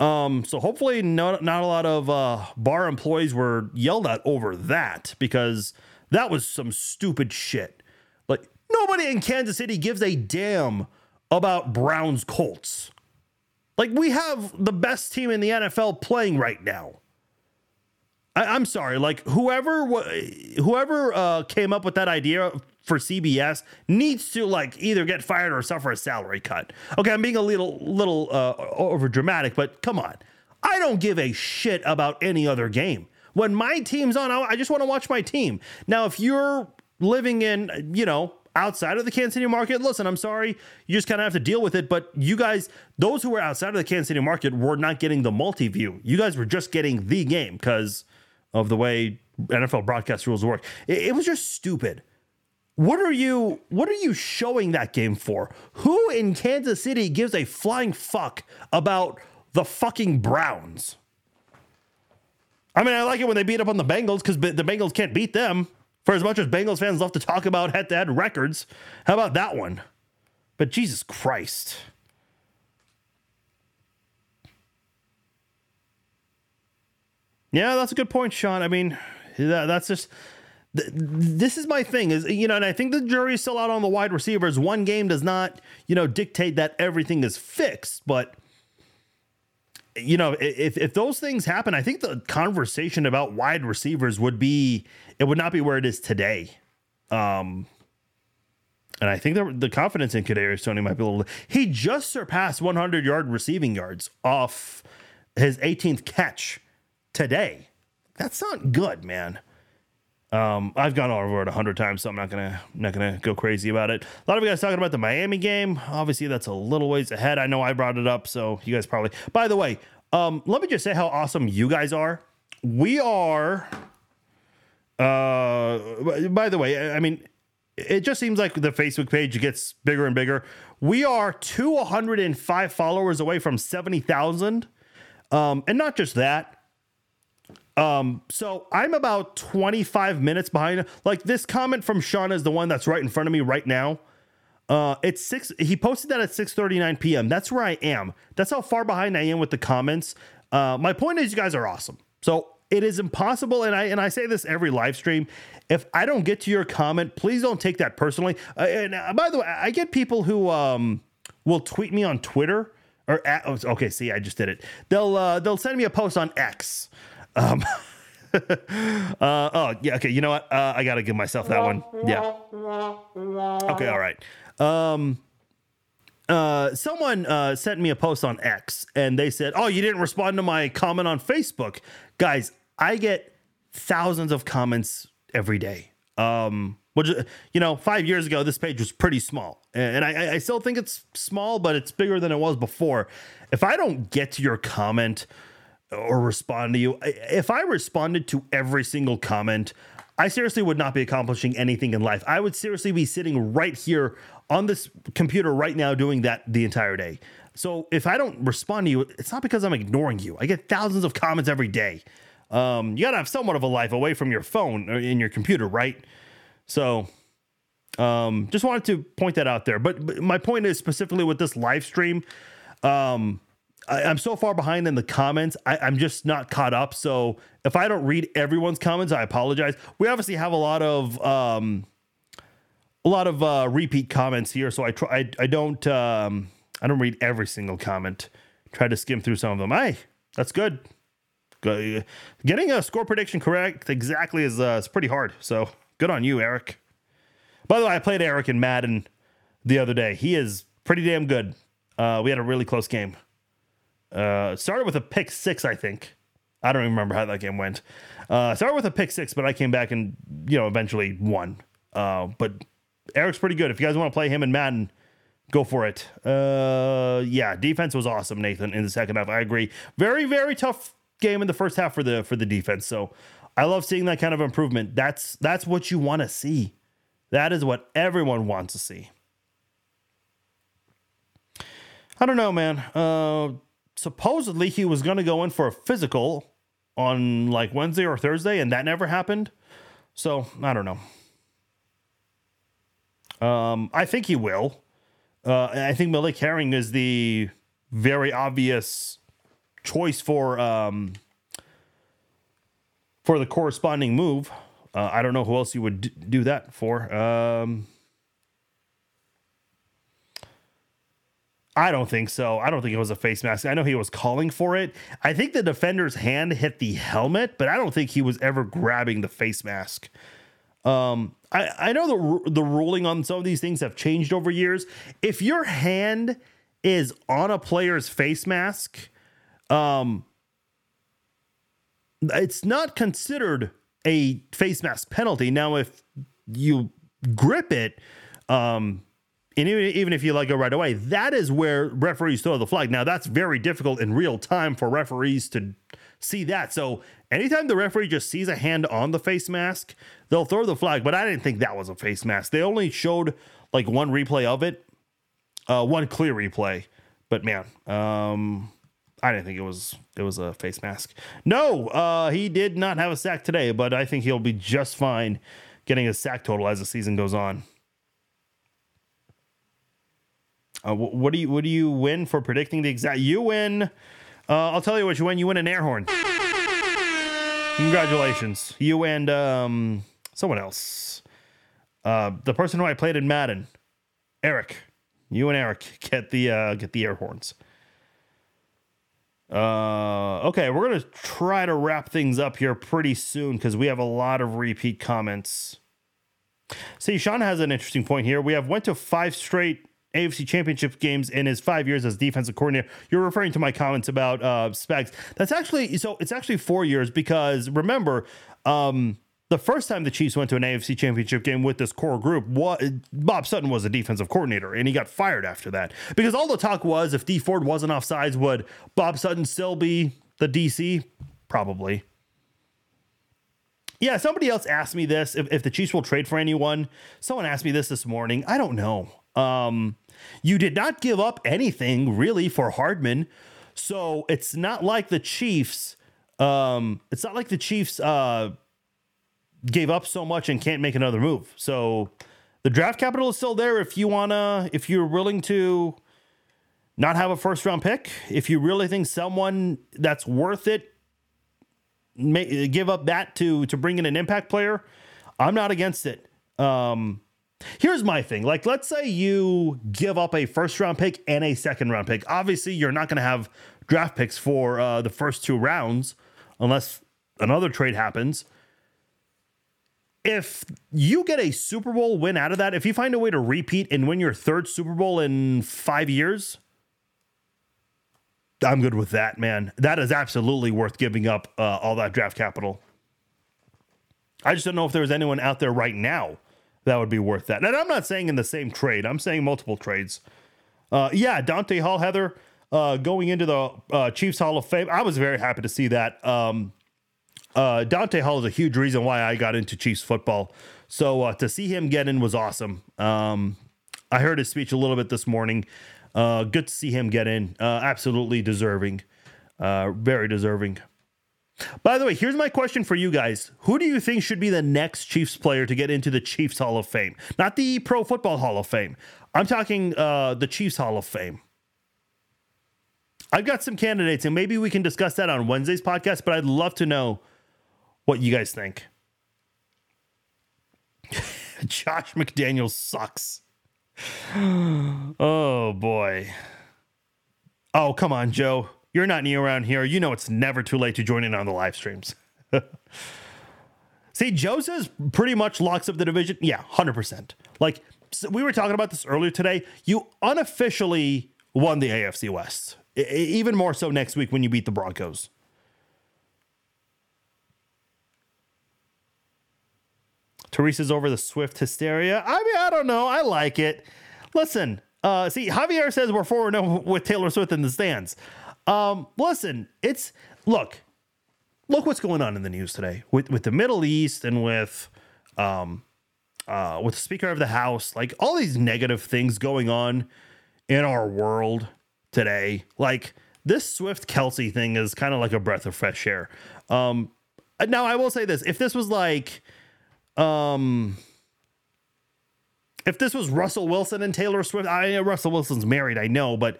Um, so hopefully, not not a lot of uh, bar employees were yelled at over that because that was some stupid shit. Like nobody in Kansas City gives a damn about Browns Colts. Like we have the best team in the NFL playing right now. I, am sorry, like whoever whoever uh, came up with that idea for CBS needs to like either get fired or suffer a salary cut. Okay, I'm being a little little uh, over dramatic, but come on. I don't give a shit about any other game. When my team's on, I just want to watch my team. Now, if you're living in, you know, outside of the Kansas City market, listen, I'm sorry, you just kind of have to deal with it. But you guys, those who were outside of the Kansas City market, were not getting the multi view. You guys were just getting the game because of the way NFL broadcast rules work. It, it was just stupid. What are you what are you showing that game for? Who in Kansas City gives a flying fuck about the fucking Browns? I mean, I like it when they beat up on the Bengals because the Bengals can't beat them. For as much as Bengals fans love to talk about head to head records, how about that one? But Jesus Christ. Yeah, that's a good point, Sean. I mean, that, that's just th- this is my thing is you know, and I think the jury is still out on the wide receivers. One game does not you know dictate that everything is fixed, but you know, if if those things happen, I think the conversation about wide receivers would be it would not be where it is today. Um, and I think the, the confidence in Kadarius Toney might be a little. He just surpassed 100 yard receiving yards off his 18th catch today. That's not good, man. Um, I've gone over it a hundred times, so I'm not gonna not gonna go crazy about it. A lot of you guys talking about the Miami game. Obviously, that's a little ways ahead. I know I brought it up, so you guys probably. By the way, um, let me just say how awesome you guys are. We are. Uh, by the way, I mean, it just seems like the Facebook page gets bigger and bigger. We are 205 followers away from 70,000. Um, and not just that, um, so I'm about 25 minutes behind. Like this comment from Sean is the one that's right in front of me right now. Uh, it's six. He posted that at 6:39 p.m. That's where I am. That's how far behind I am with the comments. Uh, my point is, you guys are awesome. So it is impossible, and I and I say this every live stream. If I don't get to your comment, please don't take that personally. Uh, and uh, by the way, I get people who um, will tweet me on Twitter or at, oh, okay. See, I just did it. They'll uh, they'll send me a post on X. Um, *laughs* uh, oh yeah, okay. You know what? Uh, I gotta give myself that one. Yeah. Okay, all right. Um, uh, someone uh, sent me a post on X, and they said, "Oh, you didn't respond to my comment on Facebook, guys." I get thousands of comments every day. Um, which you know, five years ago, this page was pretty small, and I, I still think it's small, but it's bigger than it was before. If I don't get to your comment or respond to you. If I responded to every single comment, I seriously would not be accomplishing anything in life. I would seriously be sitting right here on this computer right now doing that the entire day. So if I don't respond to you, it's not because I'm ignoring you. I get thousands of comments every day. Um, you gotta have somewhat of a life away from your phone or in your computer, right? So um, just wanted to point that out there. But, but my point is specifically with this live stream. Um, I, am so far behind in the comments. I, am just not caught up. So if I don't read everyone's comments, I apologize. We obviously have a lot of um, a lot of uh, repeat comments here, so I try. I, I don't um, I don't read every single comment. Try to skim through some of them. Hey, that's good. Getting a score prediction correct exactly is uh, is pretty hard. So good on you, Eric. By the way, I played Eric in Madden the other day. He is pretty damn good. Uh, we had a really close game. Uh, started with a pick six, I think. I don't even remember how that game went. Uh, started with a pick six, but I came back and you know eventually won. Uh, but Eric's pretty good. If you guys want to play him in Madden, go for it. Uh, yeah, defense was awesome, Nathan, in the second half. I agree. Very very tough game in the first half for the for the defense. So I love seeing that kind of improvement. That's that's what you want to see. That is what everyone wants to see. I don't know, man. Uh, supposedly he was going to go in for a physical on like Wednesday or Thursday, and that never happened. So I don't know. Um, I think he will. Uh, I think Malik Herring is the very obvious choice for um, for the corresponding move. Uh, I don't know who else you would d- do that for. Um, I don't think so. I don't think it was a face mask. I know he was calling for it. I think the defender's hand hit the helmet, but I don't think he was ever grabbing the face mask. Um, I, I know the the ruling on some of these things have changed over years. If your hand is on a player's face mask, um, it's not considered a face mask penalty. Now, if you grip it, um, and even, even if you let go right away, that is where referees throw the flag. Now, that's very difficult in real time for referees to see that. So, anytime the referee just sees a hand on the face mask, they'll throw the flag. But I didn't think that was a face mask. They only showed like one replay of it, uh, one clear replay. But man, um, I didn't think it was it was a face mask. No, uh, he did not have a sack today, but I think he'll be just fine getting a sack total as the season goes on. Uh, wh- what do you what do you win for predicting the exact? You win. Uh, I'll tell you what you win. You win an air horn. Congratulations, you and um, someone else. Uh, the person who I played in Madden, Eric. You and Eric get the uh, get the air horns. Uh, okay, we're gonna try to wrap things up here pretty soon because we have a lot of repeat comments. See, Sean has an interesting point here. We have went to five straight AFC Championship games in his five years as defensive coordinator. You're referring to my comments about uh, Spags. That's actually so. It's actually four years because remember, um, the first time the Chiefs went to an AFC Championship game with this core group, what Bob Sutton was a defensive coordinator, and he got fired after that because all the talk was if Dee Ford wasn't offsides, would Bob Sutton still be the DC? Probably. Yeah, somebody else asked me this if, if the Chiefs will trade for anyone. Someone asked me this this morning. I don't know. Um, you did not give up anything really for Hardman, so it's not like the Chiefs. Um, it's not like the Chiefs uh, gave up so much and can't make another move. So the draft capital is still there if you wanna, if you're willing to not have a first round pick. If you really think someone that's worth it, may, give up that to to bring in an impact player. I'm not against it. Um, Here's my thing. Like, let's say you give up a first round pick and a second round pick. Obviously, you're not going to have draft picks for uh, the first two rounds unless another trade happens. If you get a Super Bowl win out of that, if you find a way to repeat and win your third Super Bowl in five years, I'm good with that, man. That is absolutely worth giving up uh, all that draft capital. I just don't know if there's anyone out there right now that would be worth that. And I'm not saying in the same trade. I'm saying multiple trades. Uh, yeah, Dante Hall, Heather, uh, going into the uh, Chiefs Hall of Fame. I was very happy to see that. Um, uh, Dante Hall is a huge reason why I got into Chiefs football. So uh, to see him get in was awesome. Um, I heard his speech a little bit this morning. Uh, good to see him get in. absolutely deserving. very deserving. By the way, here's my question for you guys. Who do you think should be the next Chiefs player to get into the Chiefs Hall of Fame? Not the Pro Football Hall of Fame. I'm talking uh, the Chiefs Hall of Fame. I've got some candidates, and maybe we can discuss that on Wednesday's podcast, but I'd love to know what you guys think. *laughs* Josh McDaniels sucks. oh, boy. Oh, come on, Joe. You're not new around here. You know it's never too late to join in on the live streams. *laughs* See, Joe says pretty much locks up the division. Yeah, 100%. Like, so we were talking about this earlier today. You unofficially won the AFC West. I- even more so next week when you beat the Broncos. Teresa's over the Swift hysteria. I mean, I don't know. I like it. Listen, uh, see, Javier says we're 4 0 with Taylor Swift in the stands. Um, listen, it's look, look what's going on in the news today with with the Middle East and with um uh with the Speaker of the House, like all these negative things going on in our world today. Like this Swift Kelce thing is kind of like a breath of fresh air. Um now I will say this, if this was like um if this was Russell Wilson and Taylor Swift, I know Russell Wilson's married, I know, but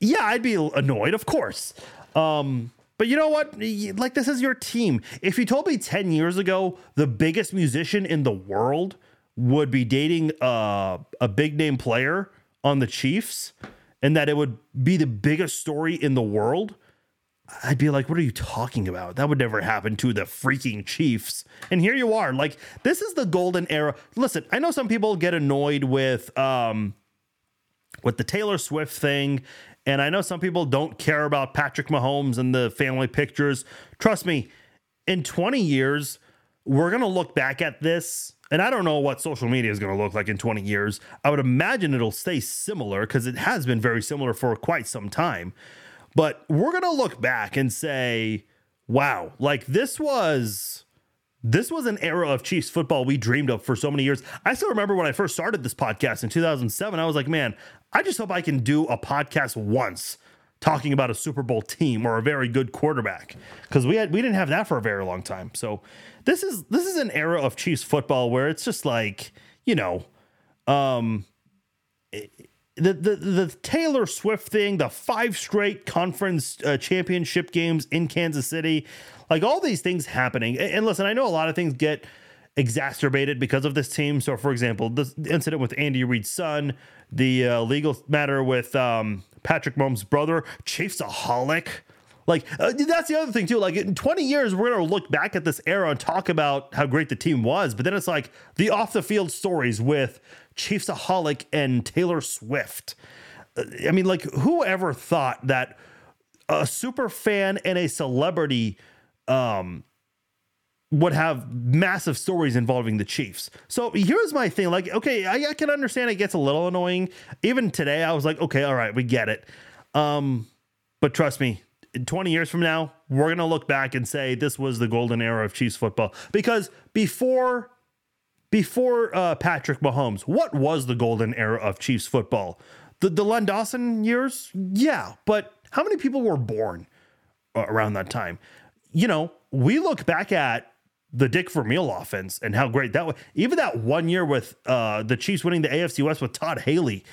yeah, I'd be annoyed, of course. Um, but you know what? Like, this is your team. If you told me 10 years ago the biggest musician in the world would be dating uh, a big name player on the Chiefs and that it would be the biggest story in the world, I'd be like, what are you talking about? That would never happen to the freaking Chiefs. And here you are. Like, this is the golden era. Listen, I know some people get annoyed with um with the Taylor Swift thing and I know some people don't care about Patrick Mahomes and the family pictures. Trust me, in 20 years, we're to look back at this. And I don't know what social media is going to look like in 20 years. I would imagine it'll stay similar because it has been very similar for quite some time. But we're going to look back and say, wow, like this was this was an era of Chiefs football we dreamed of for so many years. I still remember when I first started this podcast in 2007. I was like, man, I just hope I can do a podcast once talking about a Super Bowl team or a very good quarterback because we had we didn't have that for a very long time. So this is this is an era of Chiefs football where it's just like you know, um, the the the Taylor Swift thing, the five straight conference uh, championship games in Kansas City, like all these things happening. And, and listen, I know a lot of things get exacerbated because of this team. So, for example, the incident with Andy Reid's son, the uh, legal matter with um, Patrick Mahomes' brother, Chiefs a. Like uh, that's the other thing too. Like in 20 years, we're gonna look back at this era and talk about how great the team was, but then it's like the off the field stories with ChiefsAholic and Taylor Swift. Uh, I mean, like whoever thought that a super fan and a celebrity um, would have massive stories involving the Chiefs. So here's my thing. Like, okay, I, I, can understand it gets a little annoying. Even today, I was like, okay, all right, we get it. Um, but trust me, 20 years from now, we're gonna look back and say this was the golden era of Chiefs football. Because before before uh, Patrick Mahomes, what was the golden era of Chiefs football? The the Len Dawson years? Yeah, but how many people were born uh, around that time? You know, we look back at the Dick Vermeil offense and how great that was. Even that one year with uh, the Chiefs winning the AFC West with Todd Haley,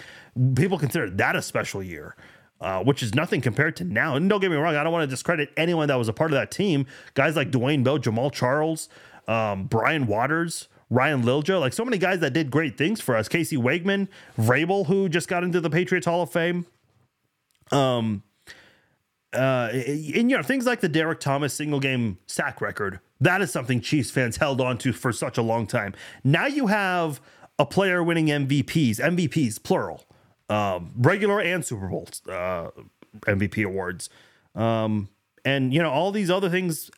people consider that a special year. Uh, which is nothing compared to now. And don't get me wrong, I don't want to discredit anyone that was a part of that team. Guys like Dwayne Bowe, Jamaal Charles, um, Brian Waters, Ryan Lilja, like so many guys that did great things for us. Casey Wiegmann, Vrabel, who just got into the Patriots Hall of Fame. Um, uh, and you know things like the Derrick Thomas single game sack record. That is something Chiefs fans held on to for such a long time. Now you have a player winning MVPs, MVPs plural, um, regular and Super Bowl uh, MVP awards, um, and you know all these other things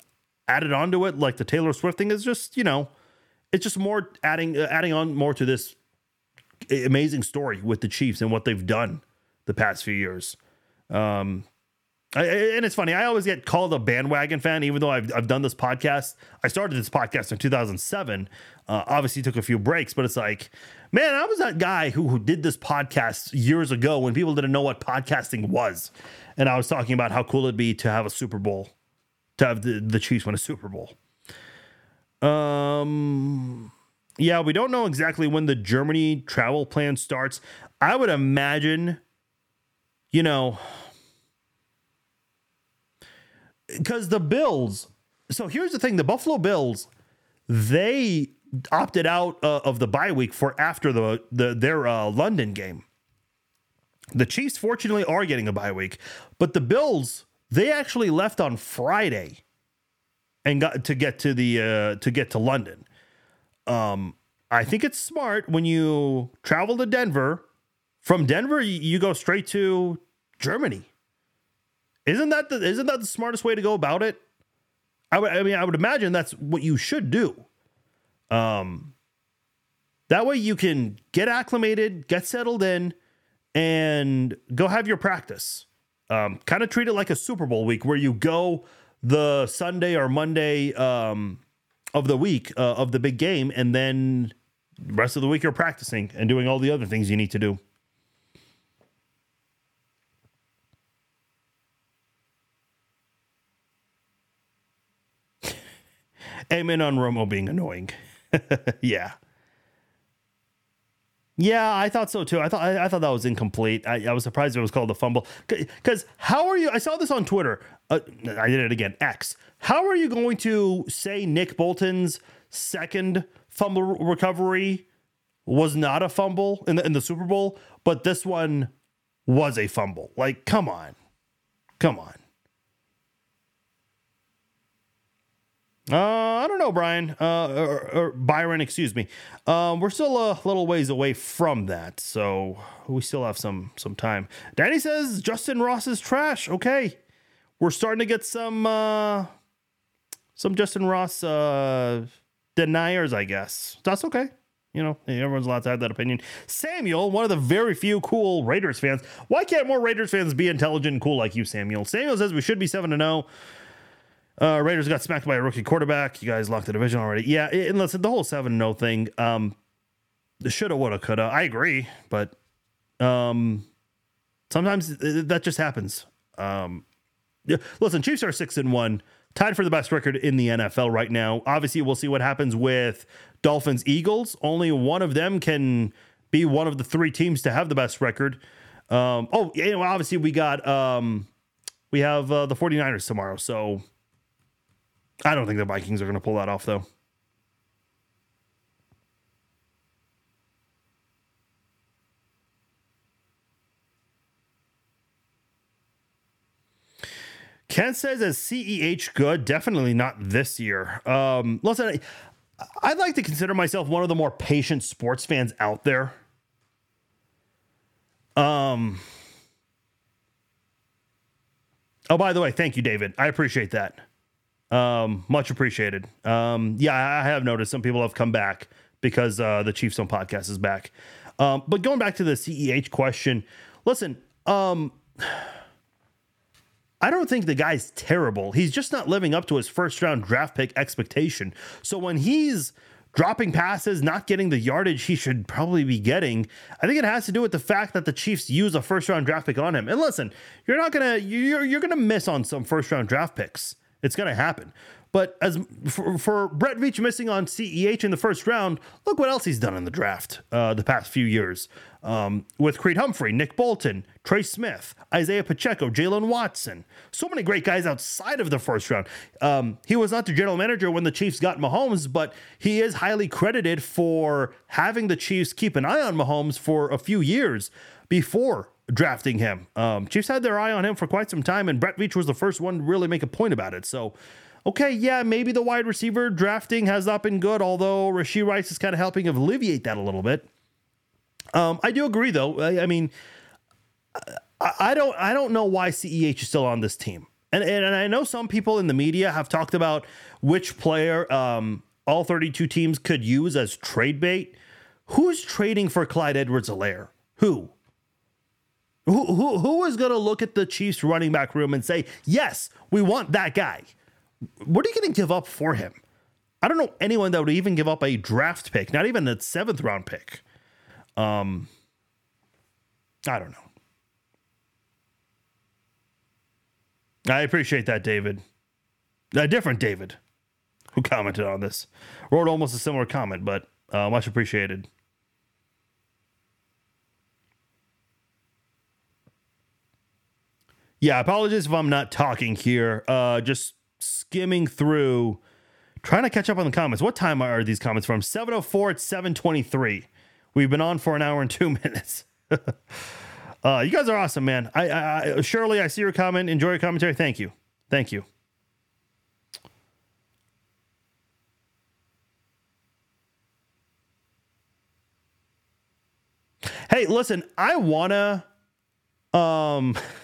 added onto it, like the Taylor Swift thing, is just you know it's just more adding uh, adding on more to this amazing story with the Chiefs and what they've done the past few years. Um, I, and it's funny. I always get called a bandwagon fan, even though I've, I've done this podcast. I started this podcast in 2007. Uh, obviously, took a few breaks, but it's like, man, I was that guy who, who did this podcast years ago when people didn't know what podcasting was. And I was talking about how cool it'd be to have a Super Bowl, to have the, the Chiefs win a Super Bowl. Um, yeah, we don't know exactly when the Germany travel plan starts. I would imagine, you know, because the Bills. So here's the thing: the Buffalo Bills, they opted out uh, of the bye week for after the, the their uh, London game. The Chiefs, fortunately, are getting a bye week, but the Bills they actually left on Friday and got to get to the uh, to get to London. Um, I think it's smart when you travel to Denver. From Denver, you go straight to Germany. Isn't that the isn't that the smartest way to go about it? I would I mean I would imagine that's what you should do. Um that way you can get acclimated, get settled in, and go have your practice. Um, kind of treat it like a Super Bowl week where you go the Sunday or Monday um, of the week uh, of the big game, and then the rest of the week you're practicing and doing all the other things you need to do. Amen on Romo being annoying. *laughs* yeah. Yeah, I thought so too. I thought I, I thought that was incomplete. I, I, was surprised it was called a fumble. Because how are you? I saw this on Twitter. Uh, I did it again. X. How are you going to say Nick Bolton's second fumble recovery was not a fumble in the in the Super Bowl, but this one was a fumble? Like, come on, come on. Uh, I don't know, Brian, uh, or, or Byron, excuse me. Um, we're still a little ways away from that, so we still have some some time. Danny says Justyn Ross is trash. Okay, we're starting to get some uh, some Justyn Ross uh, deniers, I guess. That's okay. You know, everyone's allowed to have that opinion. Samuel, one of the very few cool Raiders fans. Why can't more Raiders fans be intelligent and cool like you, Samuel? Samuel says we should be seven to zero. Uh, Raiders got smacked by a rookie quarterback. You guys locked the division already. Yeah, and listen, the whole 7 0 thing, um, shoulda, woulda, coulda. I agree, but um, sometimes that just happens. Um, yeah, listen, Chiefs are six and one, tied for the best record in the NFL right now. Obviously, we'll see what happens with Dolphins Eagles. Only one of them can be one of the three teams to have the best record. Um, oh, yeah, obviously we got um, we have uh, the 49ers tomorrow, so I don't think the Vikings are going to pull that off though. Ken says, "Is CEH good? Definitely not this year." Um, listen, I'd like to consider myself one of the more patient sports fans out there. Um. Oh, by the way, thank you, David. I appreciate that. Um, much appreciated. Um, yeah, I have noticed some people have come back because uh, the Chiefs Zone podcast is back. Um, but going back to the CEH question, listen, um, I don't think the guy's terrible. He's just not living up to his first round draft pick expectation. So when he's dropping passes, not getting the yardage he should probably be getting. I think it has to do with the fact that the Chiefs use a first round draft pick on him. And listen, you're not gonna you're you're gonna miss on some first round draft picks. It's gonna happen. But as for, for Brett Veach missing on CEH in the first round, look what else he's done in the draft uh, the past few years um, with Creed Humphrey, Nick Bolton, Trey Smith, Isaiah Pacheco, Jaylen Watson. So many great guys outside of the first round. Um, he was not the general manager when the Chiefs got Mahomes, but he is highly credited for having the Chiefs keep an eye on Mahomes for a few years before drafting him. Um, Chiefs had their eye on him for quite some time, and Brett Veach was the first one to really make a point about it. So okay, yeah, maybe the wide receiver drafting has not been good, although Rashee Rice is kind of helping alleviate that a little bit. Um, I do agree, though. I, I mean, I, I, don't, I don't know why CEH is still on this team, and, and, and I know some people in the media have talked about which player um, all 32 teams could use as trade bait. Who's trading for Clyde Edwards-Helaire? Who? Who, who, who is going to look at the Chiefs running back room and say, yes, we want that guy? what are you going to give up for him? I don't know anyone that would even give up a draft pick, not even a seventh round pick. Um, I don't know. I appreciate that, David. A different David who commented on this. Wrote almost a similar comment, but uh, much appreciated. Yeah, apologies if I'm not talking here. Uh, just skimming through, trying to catch up on the comments. What time are these comments from? 704 at 723. We've been on for an hour and two *laughs* minutes. *laughs* uh, you guys are awesome, man. I, I, I Shirley, I see your comment. Enjoy your commentary. Thank you. Thank you. Hey, listen, I wanna um *laughs*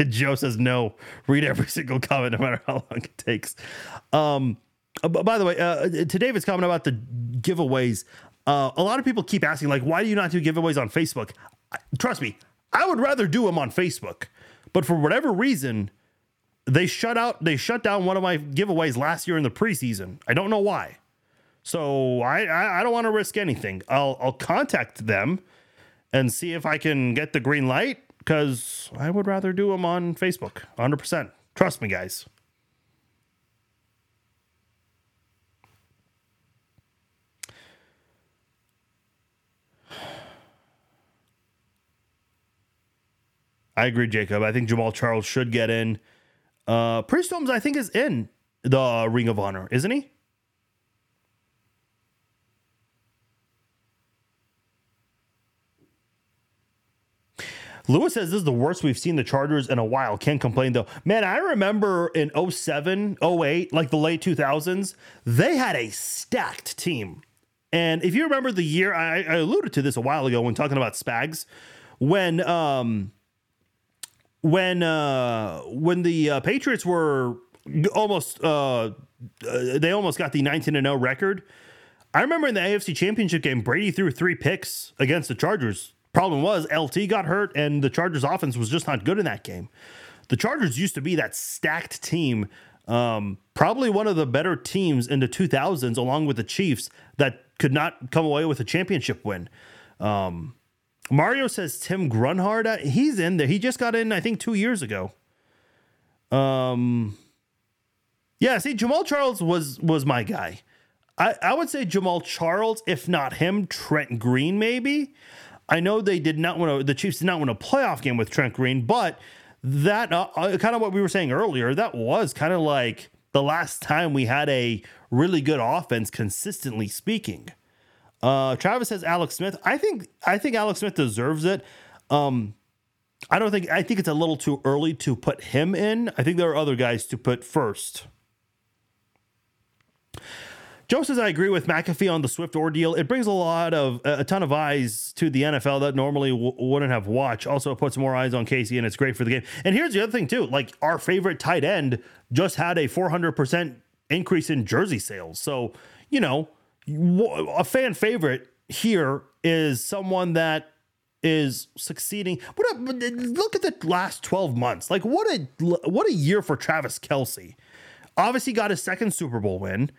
*laughs* Joe says no. Read every *laughs* single comment, no matter how long it takes. Um, uh, by the way, uh, to David's comment about the giveaways, uh, a lot of people keep asking, like, why do you not do giveaways on Facebook? Trust me, I would rather do them on Facebook, but for whatever reason, they shut out, they shut down one of my giveaways last year in the preseason. I don't know why. So I, I, I don't want to risk anything. I'll, I'll contact them and see if I can get the green light because I would rather do them on Facebook 100%. Trust me, guys. I agree, Jacob. I think Jamaal Charles should get in. Uh, Priest Holmes, I think, is in the Ring of Honor, isn't he? Lewis says this is the worst we've seen the Chargers in a while. Can't complain though. Man, I remember in 07, 08, like the late 2000s, they had a stacked team. And if you remember the year, I, I alluded to this a while ago when talking about Spags, when um when uh when the uh, Patriots were almost uh, uh they almost got the 19 0 record. I remember in the AFC Championship game, Brady threw three picks against the Chargers Problem was, LT got hurt, and the Chargers' offense was just not good in that game. The Chargers used to be that stacked team, um, probably one of the better teams in the 2000s, along with the Chiefs, that could not come away with a championship win. Um, Mario says Tim Grunhard, uh, he's in there. He just got in, I think, two years ago. Um, yeah, see, Jamaal Charles was was my guy. I, I would say Jamaal Charles, if not him, Trent Green, maybe. I know they did not want to, the Chiefs did not win a playoff game with Trent Green, but that, uh, uh kind of what we were saying earlier, that was kind of like the last time we had a really good offense, consistently speaking. Uh, Travis says Alex Smith. I think I think Alex Smith deserves it. Um, I don't think I think it's a little too early to put him in. I think there are other guys to put first. Joe says I agree with McAfee on the Swift ordeal. It brings a lot of a ton of eyes to the NFL that normally w- wouldn't have watched. Also, it puts more eyes on KC, and it's great for the game. And here's the other thing too: like our favorite tight end just had a 400 percent increase in jersey sales. So you know, a fan favorite here is someone that is succeeding. What a, look at the last 12 months. Like what a what a year for Travis Kelce. Obviously got his second Super Bowl win.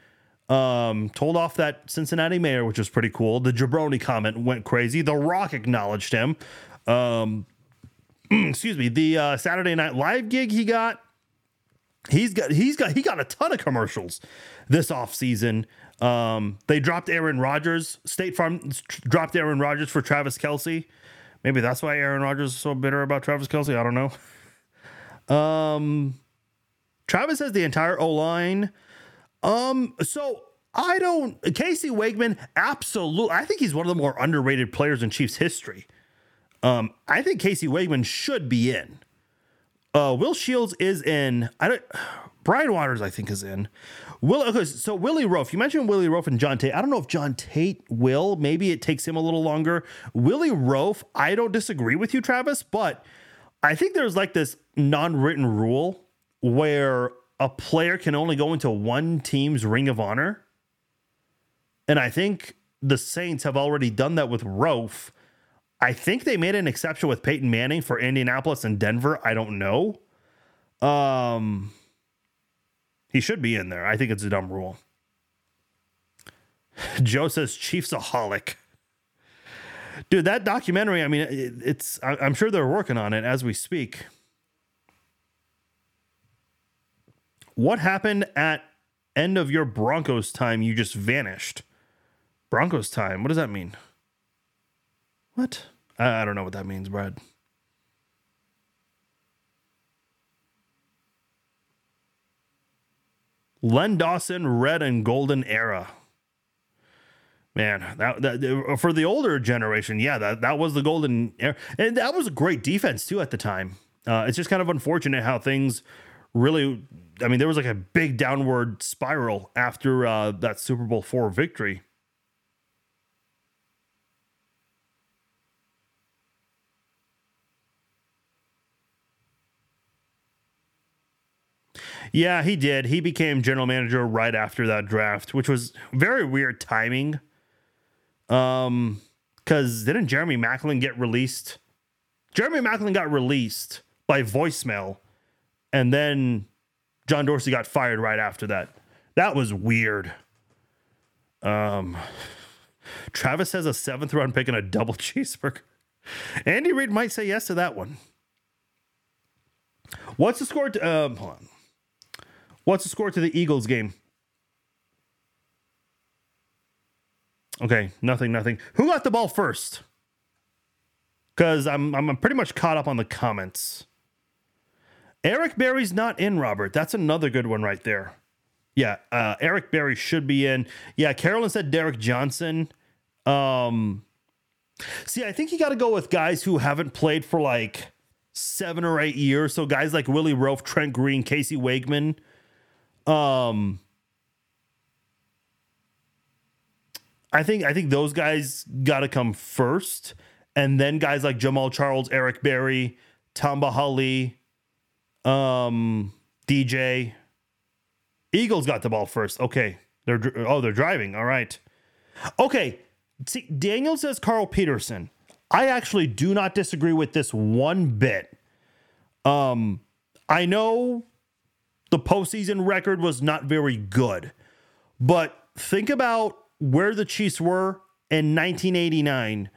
Um, told off that Cincinnati mayor, which was pretty cool. The jabroni comment went crazy. The Rock acknowledged him. Um, *clears throat* excuse me. The uh, Saturday Night Live gig he got. He's got he's got he got a ton of commercials this off season. Um, they dropped Aaron Rodgers. State Farm dropped Aaron Rodgers for Travis Kelce. Maybe that's why Aaron Rodgers is so bitter about Travis Kelce. I don't know. *laughs* Um, Travis has the entire O line um, so I don't Casey Wiegmann, absolutely. I think he's one of the more underrated players in Chiefs history. Um, I think Casey Wiegmann should be in. Uh, Will Shields is in. I don't. *sighs* Brian Waters, I think, is in. Will okay, so Willie Roaf. You mentioned Willie Roaf and John Tait. I don't know if John Tait will. Maybe it takes him a little longer. Willie Roaf. I don't disagree with you, Travis, but I think there's like this non-written rule where a player can only go into one team's ring of honor. And I think the Saints have already done that with Roaf. I think they made an exception with Peyton Manning for Indianapolis and Denver. I don't know. Um, he should be in there. I think it's a dumb rule. Joe says ChiefsAholic. Dude, that documentary, I mean, it's, I'm sure they're working on it as we speak. What happened at end of your Broncos time? You just vanished. Broncos time. What does that mean? What? I, I don't know what that means, Brad. Len Dawson, red and golden era. Man, that, that for the older generation, yeah, that, that was the golden era, and that was a great defense too at the time. Uh, it's just kind of unfortunate how things really I mean, there was like a big downward spiral after uh, that Super Bowl four victory. Yeah, he did. He became general manager right after that draft, which was very weird timing. Um, because didn't Jeremy Maclin get released? Jeremy Maclin got released by voicemail, and then John Dorsey got fired right after that. That was weird. Um, Travis has a seventh round pick and a double *laughs* cheeseburger. Andy Reid might say yes to that one. What's the score? To, um, hold on. What's the score to the Eagles game? Okay, nothing, nothing. Who got the ball first? Because I'm I'm pretty much caught up on the comments. Eric Berry's not in, Robert. That's another good one right there. Yeah, uh, Eric Berry should be in. Yeah, Carolyn said Derrick Johnson. Um, see, I think you got to go with guys who haven't played for like seven or eight years. So guys like Willie Roaf, Trent Green, Casey Wiegmann. Um, I think I think those guys got to come first, and then guys like Jamaal Charles, Eric Berry, Tamba Hali, um, DJ. Eagles got the ball first. Okay. They're oh, they're driving. All right. Okay. See, Daniel says Carl Peterson. I actually do not disagree with this one bit. Um, I know the postseason record was not very good, but think about where the Chiefs were in 1989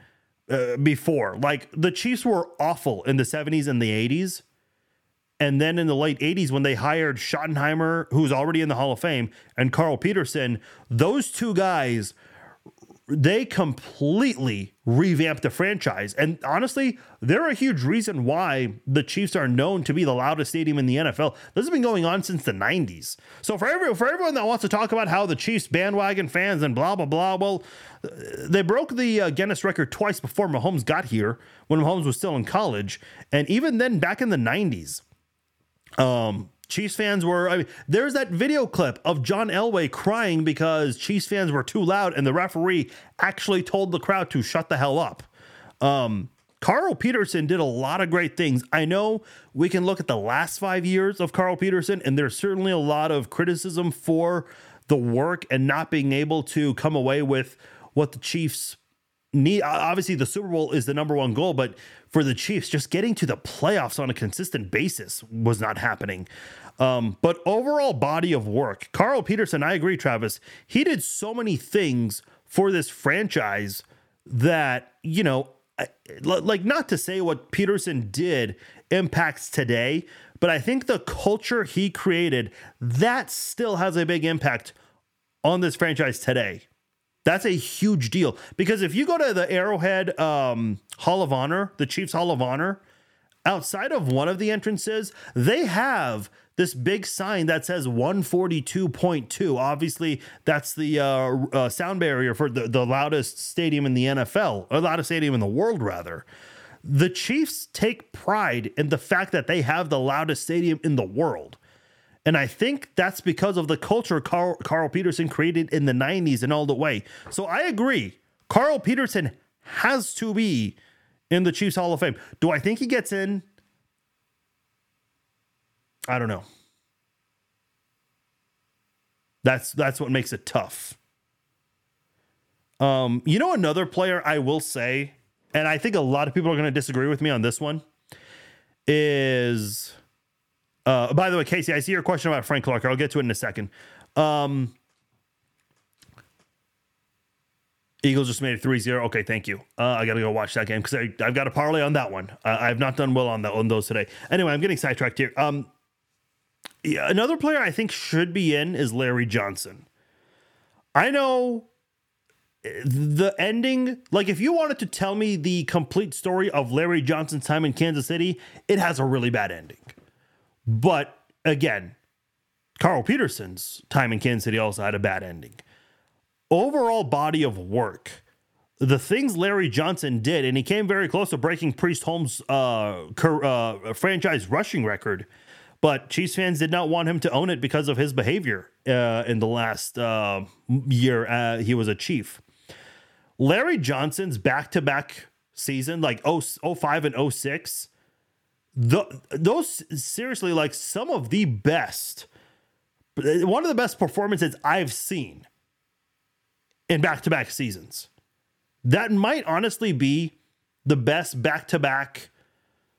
uh, before. Like the Chiefs were awful in the 70s and the 80s and then in the late 80s, when they hired Schottenheimer, who's already in the Hall of Fame, and Carl Peterson, those two guys they completely revamped the franchise. And honestly, they're a huge reason why the Chiefs are known to be the loudest stadium in the NFL. This has been going on since the 90s. So for every, for everyone that wants to talk about how the Chiefs bandwagon fans and blah blah blah, well, they broke the uh, Guinness record twice before Mahomes got here when Mahomes was still in college, and even then back in the 90s. Um, Chiefs fans were. I mean, there's that video clip of John Elway crying because Chiefs fans were too loud, and the referee actually told the crowd to shut the hell up. Um, Carl Peterson did a lot of great things. I know we can look at the last five years of Carl Peterson, and there's certainly a lot of criticism for the work and not being able to come away with what the Chiefs need. Obviously, the Super Bowl is the number one goal, but for the Chiefs, just getting to the playoffs on a consistent basis was not happening. Um, but overall body of work, Carl Peterson, I agree, Travis. He did so many things for this franchise that, you know, like not to say what Peterson did impacts today, but I think the culture he created that still has a big impact on this franchise today. That's a huge deal because if you go to the Arrowhead um, Hall of Honor, the Chiefs Hall of Honor, outside of one of the entrances, they have this big sign that says 142.2. Obviously, that's the uh, uh, sound barrier for the, the loudest stadium in the NFL, or loudest stadium in the world, rather. The Chiefs take pride in the fact that they have the loudest stadium in the world. And I think that's because of the culture Carl, Carl Peterson created in the 90s and all the way. So I agree. Carl Peterson has to be in the Chiefs Hall of Fame. Do I think he gets in? I don't know. That's that's what makes it tough. Um, you know another player I will say, and I think a lot of people are going to disagree with me on this one, is uh, by the way, Casey, I see your question about Frank Clark. I'll get to it in a second. Um, Eagles just made it 3 0. Okay, thank you. Uh, I got to go watch that game because I've got a parlay on that one. Uh, I have not done well on that on those today. Anyway, I'm getting sidetracked here. Um, yeah, another player I think should be in is Larry Johnson. I know the ending, like if you wanted to tell me the complete story of Larry Johnson's time in Kansas City, it has a really bad ending. But again, Carl Peterson's time in Kansas City also had a bad ending. Overall body of work, the things Larry Johnson did, and he came very close to breaking Priest Holmes' uh, uh, franchise rushing record, but Chiefs fans did not want him to own it because of his behavior uh, in the last uh, year uh, he was a Chief. Larry Johnson's back to back season, like 05 and 06, the, those seriously like some of the best one of the best performances I've seen in back-to-back seasons. That might honestly be the best back-to-back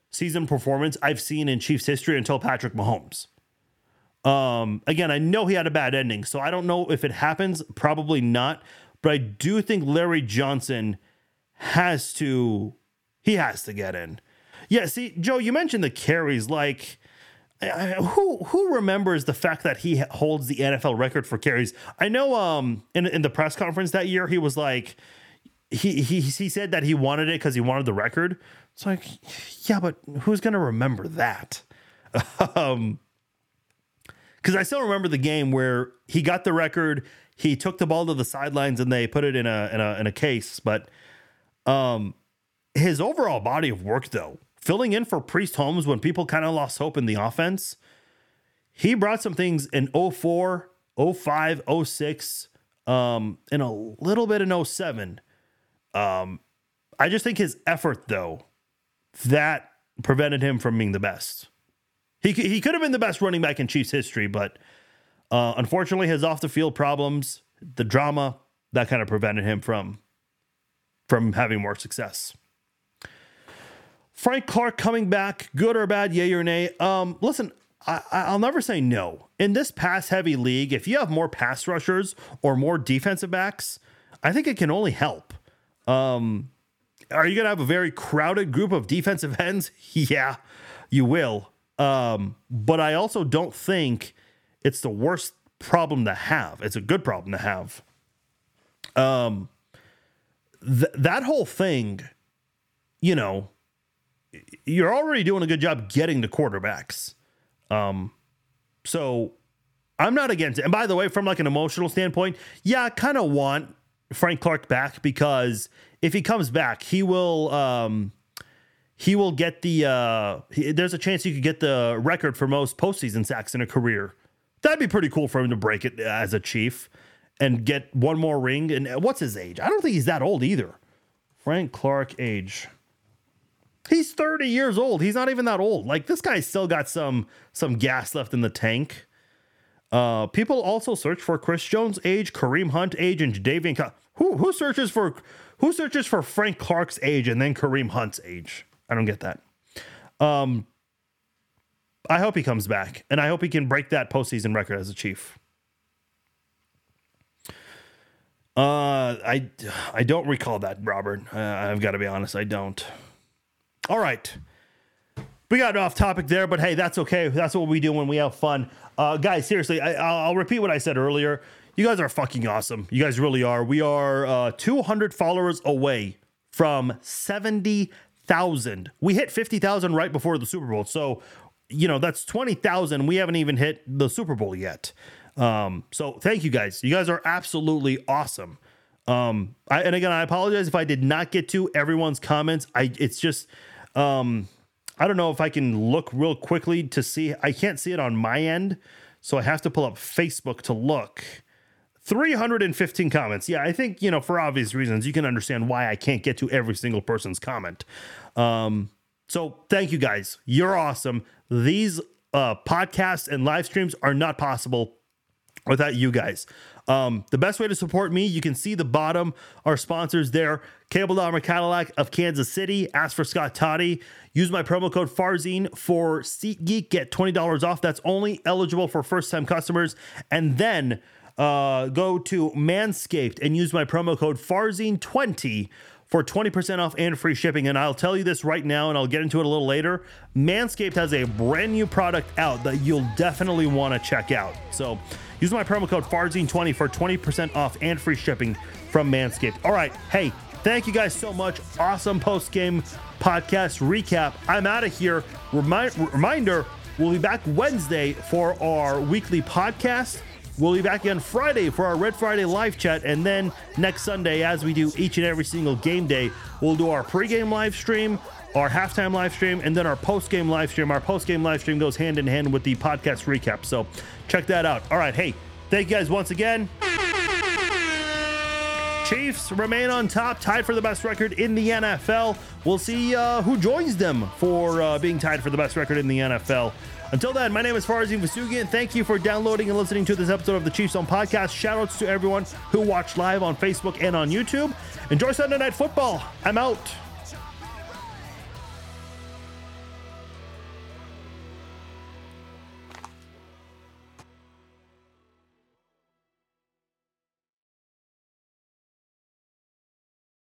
season performance I've seen in Chiefs history until Patrick Mahomes. Um, again, I know he had a bad ending, so I don't know if it happens. Probably not, but I do think Larry Johnson has to. He has to get in. Yeah, see, Joe, you mentioned the carries. Like, who who remembers the fact that he holds the NFL record for carries? I know. Um, in in the press conference that year, he was like, he he he said that he wanted it because he wanted the record. It's like, yeah, but who's gonna remember that? *laughs* um, because I still remember the game where he got the record. He took the ball to the sidelines and they put it in a in a in a case. But um, his overall body of work, though, filling in for Priest Holmes when people kind of lost hope in the offense. He brought some things in 04, 05, 06, um, and a little bit in 07. Um, I just think his effort, though, that prevented him from being the best. He, he could have been the best running back in Chiefs history, but uh, unfortunately, his off the field problems, the drama, that kind of prevented him from from having more success. Frank Clark coming back, good or bad, yay or nay? Um, listen, I, will never say no. In this pass heavy league, if you have more pass rushers or more defensive backs, I think it can only help. Um, are you going to have a very crowded group of defensive *laughs* ends? Yeah, you will. Um, but I also don't think it's the worst problem to have. It's a good problem to have. Um, th- that whole thing, you know, you're already doing a good job getting the quarterbacks. Um, so I'm not against it. And by the way, from like an emotional standpoint, yeah, I kind of want Frank Clark back because if he comes back, he will um he will get the uh he, there's a chance he could get the record for most postseason sacks in a career. That'd be pretty cool for him to break it as a chief and get one more ring. And what's his age? I don't think he's that old either. Frank Clark age. He's 30 years old. He's not even that old. Like this guy's still got some some gas left in the tank. Uh, people also search for Chris Jones' age, Kareem Hunt age, and Davian. Co- who who searches for who searches for Frank Clark's age and then Kareem Hunt's age? I don't get that. Um, I hope he comes back, and I hope he can break that postseason record as a Chief. Uh, I I don't recall that, Robert. Uh, I've got to be honest, I don't. All right. We got off topic there, but hey, that's okay. That's what we do when we have fun. Uh, guys, seriously, I, I'll, I'll repeat what I said earlier. You guys are fucking awesome. You guys really are. We are uh, 200 followers away from 70,000. We hit 50,000 right before the Super Bowl. So, you know, that's 20,000. We haven't even hit the Super Bowl yet. Um, so thank you guys. You guys are absolutely awesome. Um, I, and again, I apologize if I did not get to everyone's comments. I, it's just, um, I don't know if I can look real quickly to see. I can't see it on my end, so I have to pull up Facebook to look. 315 comments. Yeah, I think, you know, for obvious reasons, you can understand why I can't get to every single person's comment. Um, so thank you guys. You're awesome. These uh, podcasts and live streams are not possible without you guys. Um, the best way to support me, you can see the bottom, our sponsors there. Cable Dahmer Cadillac of Kansas City. Ask for Scott Toddy. Use my promo code FARZIN for SeatGeek. Get $20 off. That's only eligible for first time customers. And then uh, go to Manscaped and use my promo code FARZIN20 for 20% off and free shipping. And I'll tell you this right now, and I'll get into it a little later. Manscaped has a brand new product out that you'll definitely want to check out. So use my promo code FARZIN20 for 20% off and free shipping from Manscaped. All right. Hey, thank you guys so much. Awesome post game podcast recap. I'm out of here. Remind, reminder we'll be back Wednesday for our weekly podcast. We'll be back again Friday for our Red Friday live chat. And then next Sunday, as we do each and every single game day, we'll do our pregame live stream, our halftime live stream, and then our postgame live stream. Our postgame live stream goes hand in hand with the podcast recap. So check that out. All right. Hey, thank you guys once again. Chiefs remain on top, tied for the best record in the NFL. We'll see uh, who joins them for uh, being tied for the best record in the NFL. Until then, my name is Farzin Vousoughian. Thank you for downloading and listening to this episode of the Chiefs Zone Podcast. Shoutouts to everyone who watched live on Facebook and on YouTube. Enjoy Sunday Night Football. I'm out.